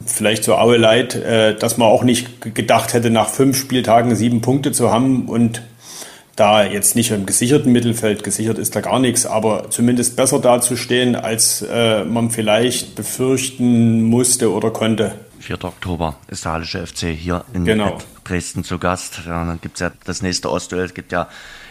Vielleicht so Aue Leid, äh, dass man auch nicht gedacht hätte, nach fünf Spieltagen sieben Punkte zu haben und da jetzt nicht im gesicherten Mittelfeld, gesichert ist da gar nichts, aber zumindest besser dazustehen, als äh, man vielleicht befürchten musste oder konnte. 4. Oktober ist der Hallische FC hier in genau. Dresden zu Gast. Ja, dann gibt es ja das nächste Ostduell. Es gibt ja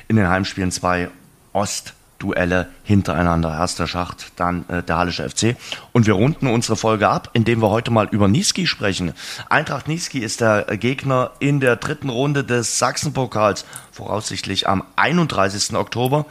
in den Heimspielen zwei Ost- Duelle hintereinander. Erster Schacht, dann äh, der Hallische FC. Und wir runden unsere Folge ab, indem wir heute mal über Niski sprechen. Eintracht Niski ist der Gegner in der dritten Runde des Sachsenpokals, voraussichtlich am 31. Oktober.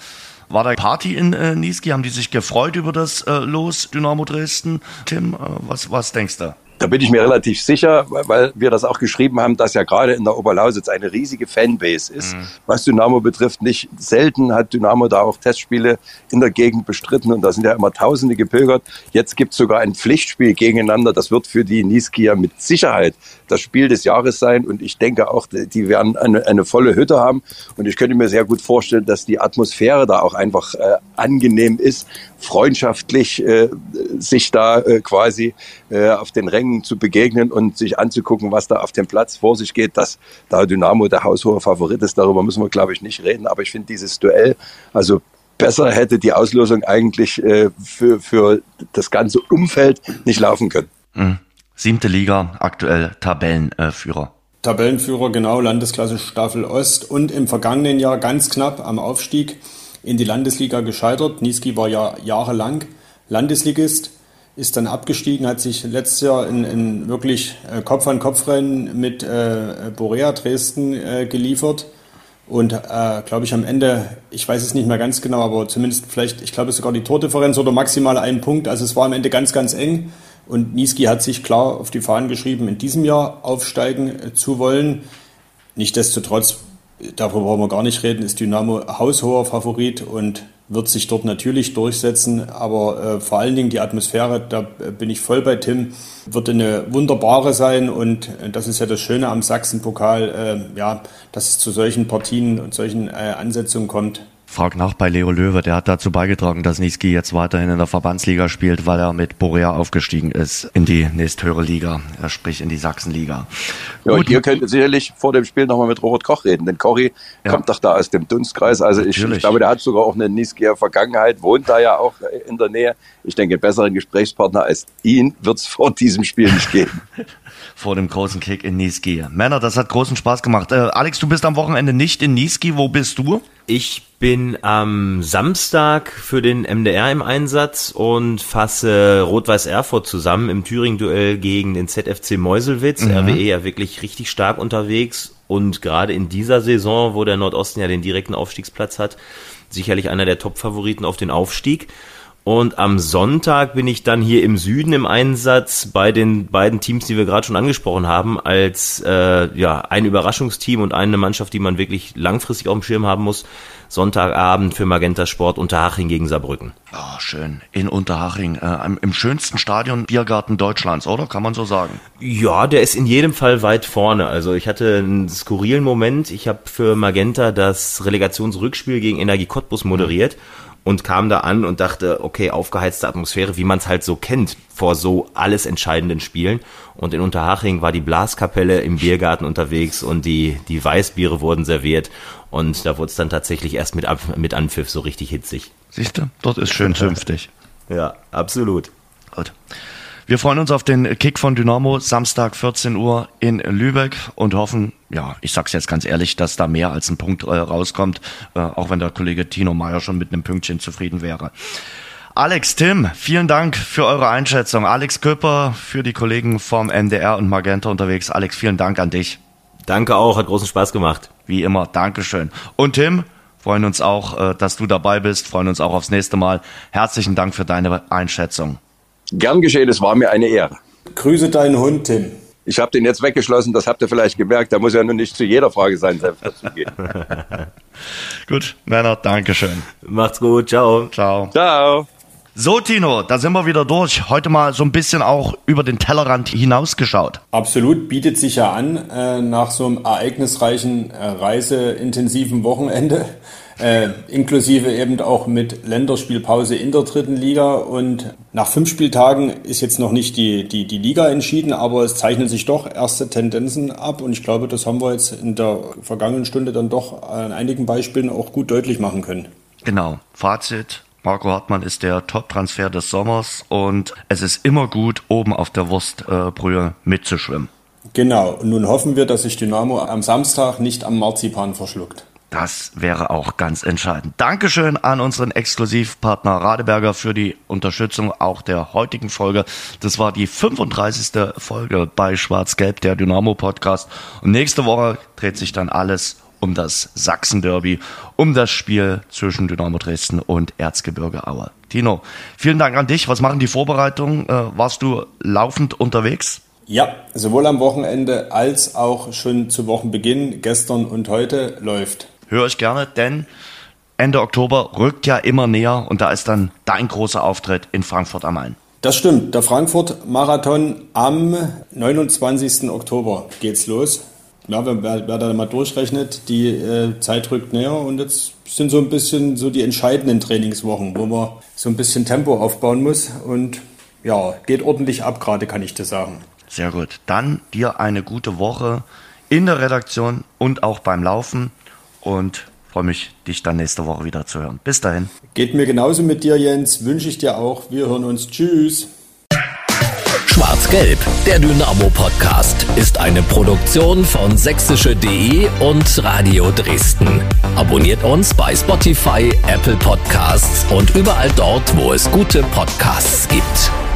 War da Party in äh, Niski? Haben die sich gefreut über das äh, Los Dynamo Dresden? Tim, äh, was, was denkst du? Da bin ich mir relativ sicher, weil wir das auch geschrieben haben, dass ja gerade in der Oberlausitz eine riesige Fanbase ist. Mhm. Was Dynamo betrifft, nicht selten hat Dynamo da auch Testspiele in der Gegend bestritten und da sind ja immer Tausende gepilgert. Jetzt gibt es sogar ein Pflichtspiel gegeneinander. Das wird für die Niskier mit Sicherheit das Spiel des Jahres sein und ich denke auch, die werden eine, eine volle Hütte haben und ich könnte mir sehr gut vorstellen, dass die Atmosphäre da auch einfach äh, angenehm ist, freundschaftlich äh, sich da äh, quasi äh, auf den Rängen zu begegnen und sich anzugucken, was da auf dem Platz vor sich geht, dass da Dynamo der haushohe Favorit ist, darüber müssen wir glaube ich nicht reden, aber ich finde dieses Duell, also besser hätte die Auslosung eigentlich äh, für, für das ganze Umfeld nicht laufen können. Mhm. Siebte Liga, aktuell Tabellenführer. Tabellenführer, genau, Landesklasse Staffel Ost und im vergangenen Jahr ganz knapp am Aufstieg in die Landesliga gescheitert. Niski war ja jahrelang Landesligist, ist dann abgestiegen, hat sich letztes Jahr in, in wirklich äh, Kopf-an-Kopf-Rennen mit äh, Borea Dresden äh, geliefert. Und äh, glaube ich am Ende, ich weiß es nicht mehr ganz genau, aber zumindest vielleicht, ich glaube sogar die Tordifferenz oder maximal ein Punkt. Also es war am Ende ganz, ganz eng. Und Niski hat sich klar auf die Fahnen geschrieben, in diesem Jahr aufsteigen äh, zu wollen. Nichtsdestotrotz, darüber wollen wir gar nicht reden, ist Dynamo haushoher Favorit und wird sich dort natürlich durchsetzen. Aber äh, vor allen Dingen die Atmosphäre, da äh, bin ich voll bei Tim, wird eine wunderbare sein. Und äh, das ist ja das Schöne am Sachsenpokal, äh, ja, dass es zu solchen Partien und solchen äh, Ansetzungen kommt. Frag nach bei Leo Löwe, der hat dazu beigetragen, dass Niski jetzt weiterhin in der Verbandsliga spielt, weil er mit Borea aufgestiegen ist in die nächsthöhere Liga, sprich in die Sachsenliga. Ja, und ihr könnt sicherlich vor dem Spiel nochmal mit Robert Koch reden, denn Cory ja. kommt doch da aus dem Dunstkreis. Also ich, ich, glaube, der hat sogar auch eine Niskier Vergangenheit, wohnt da ja auch in der Nähe. Ich denke, besseren Gesprächspartner als ihn wird es vor diesem Spiel nicht geben. vor dem großen Kick in Niski. Männer, das hat großen Spaß gemacht. Äh, Alex, du bist am Wochenende nicht in Niski. Wo bist du? Ich bin am Samstag für den MDR im Einsatz und fasse Rot-Weiß Erfurt zusammen im Thüringen-Duell gegen den ZFC Meuselwitz. Mhm. RWE ja wirklich richtig stark unterwegs und gerade in dieser Saison, wo der Nordosten ja den direkten Aufstiegsplatz hat, sicherlich einer der Top-Favoriten auf den Aufstieg. Und am Sonntag bin ich dann hier im Süden im Einsatz bei den beiden Teams, die wir gerade schon angesprochen haben, als äh, ja ein Überraschungsteam und eine Mannschaft, die man wirklich langfristig auf dem Schirm haben muss. Sonntagabend für Magenta Sport Unterhaching gegen Saarbrücken. Oh, schön. In Unterhaching. Äh, im schönsten Stadion Biergarten Deutschlands, oder? Kann man so sagen? Ja, der ist in jedem Fall weit vorne. Also ich hatte einen skurrilen Moment. Ich habe für Magenta das Relegationsrückspiel gegen Energie Cottbus moderiert. Mhm und kam da an und dachte, okay, aufgeheizte Atmosphäre, wie man es halt so kennt vor so alles entscheidenden Spielen. Und in Unterhaching war die Blaskapelle im Biergarten unterwegs und die, die Weißbiere wurden serviert. Und da wurde es dann tatsächlich erst mit, mit Anpfiff so richtig hitzig. Siehst du, dort ist schön zünftig. Ja, absolut. Gut. Wir freuen uns auf den Kick von Dynamo Samstag 14 Uhr in Lübeck und hoffen, ja, ich sag's jetzt ganz ehrlich, dass da mehr als ein Punkt äh, rauskommt, äh, auch wenn der Kollege Tino Meyer schon mit einem Pünktchen zufrieden wäre. Alex, Tim, vielen Dank für eure Einschätzung. Alex Köpper für die Kollegen vom NDR und Magenta unterwegs. Alex, vielen Dank an dich. Danke auch, hat großen Spaß gemacht. Wie immer, Dankeschön. Und Tim, freuen uns auch, äh, dass du dabei bist, freuen uns auch aufs nächste Mal. Herzlichen Dank für deine Einschätzung. Gern geschehen, es war mir eine Ehre. Grüße deinen Hund, Tim. Ich habe den jetzt weggeschlossen, das habt ihr vielleicht gemerkt. Da muss ja nun nicht zu jeder Frage sein Senf dazugeben. gut, Männer, Dankeschön. Macht's gut, ciao. Ciao. Ciao. So, Tino, da sind wir wieder durch. Heute mal so ein bisschen auch über den Tellerrand hinausgeschaut. Absolut, bietet sich ja an, äh, nach so einem ereignisreichen, äh, reiseintensiven Wochenende äh, inklusive eben auch mit Länderspielpause in der dritten Liga. Und nach fünf Spieltagen ist jetzt noch nicht die, die, die Liga entschieden, aber es zeichnen sich doch erste Tendenzen ab. Und ich glaube, das haben wir jetzt in der vergangenen Stunde dann doch an einigen Beispielen auch gut deutlich machen können. Genau. Fazit. Marco Hartmann ist der Top-Transfer des Sommers und es ist immer gut, oben auf der Wurstbrühe mitzuschwimmen. Genau, und nun hoffen wir, dass sich Dynamo am Samstag nicht am Marzipan verschluckt. Das wäre auch ganz entscheidend. Dankeschön an unseren Exklusivpartner Radeberger für die Unterstützung auch der heutigen Folge. Das war die 35. Folge bei Schwarz-Gelb, der Dynamo Podcast. Und nächste Woche dreht sich dann alles um das Sachsen-Derby, um das Spiel zwischen Dynamo Dresden und Erzgebirge Aue. Tino, vielen Dank an dich. Was machen die Vorbereitungen? Äh, warst du laufend unterwegs? Ja, sowohl am Wochenende als auch schon zu Wochenbeginn, gestern und heute läuft höre ich gerne, denn Ende Oktober rückt ja immer näher und da ist dann dein großer Auftritt in Frankfurt am Main. Das stimmt. Der Frankfurt-Marathon am 29. Oktober geht's los. Ja, wer, wer da mal durchrechnet, die äh, Zeit rückt näher und jetzt sind so ein bisschen so die entscheidenden Trainingswochen, wo man so ein bisschen Tempo aufbauen muss und ja, geht ordentlich ab gerade, kann ich dir sagen. Sehr gut. Dann dir eine gute Woche in der Redaktion und auch beim Laufen und freue mich, dich dann nächste Woche wieder zu hören. Bis dahin. Geht mir genauso mit dir, Jens. Wünsche ich dir auch. Wir hören uns. Tschüss. Schwarz-Gelb, der Dynamo-Podcast, ist eine Produktion von sächsische.de und Radio Dresden. Abonniert uns bei Spotify, Apple Podcasts und überall dort, wo es gute Podcasts gibt.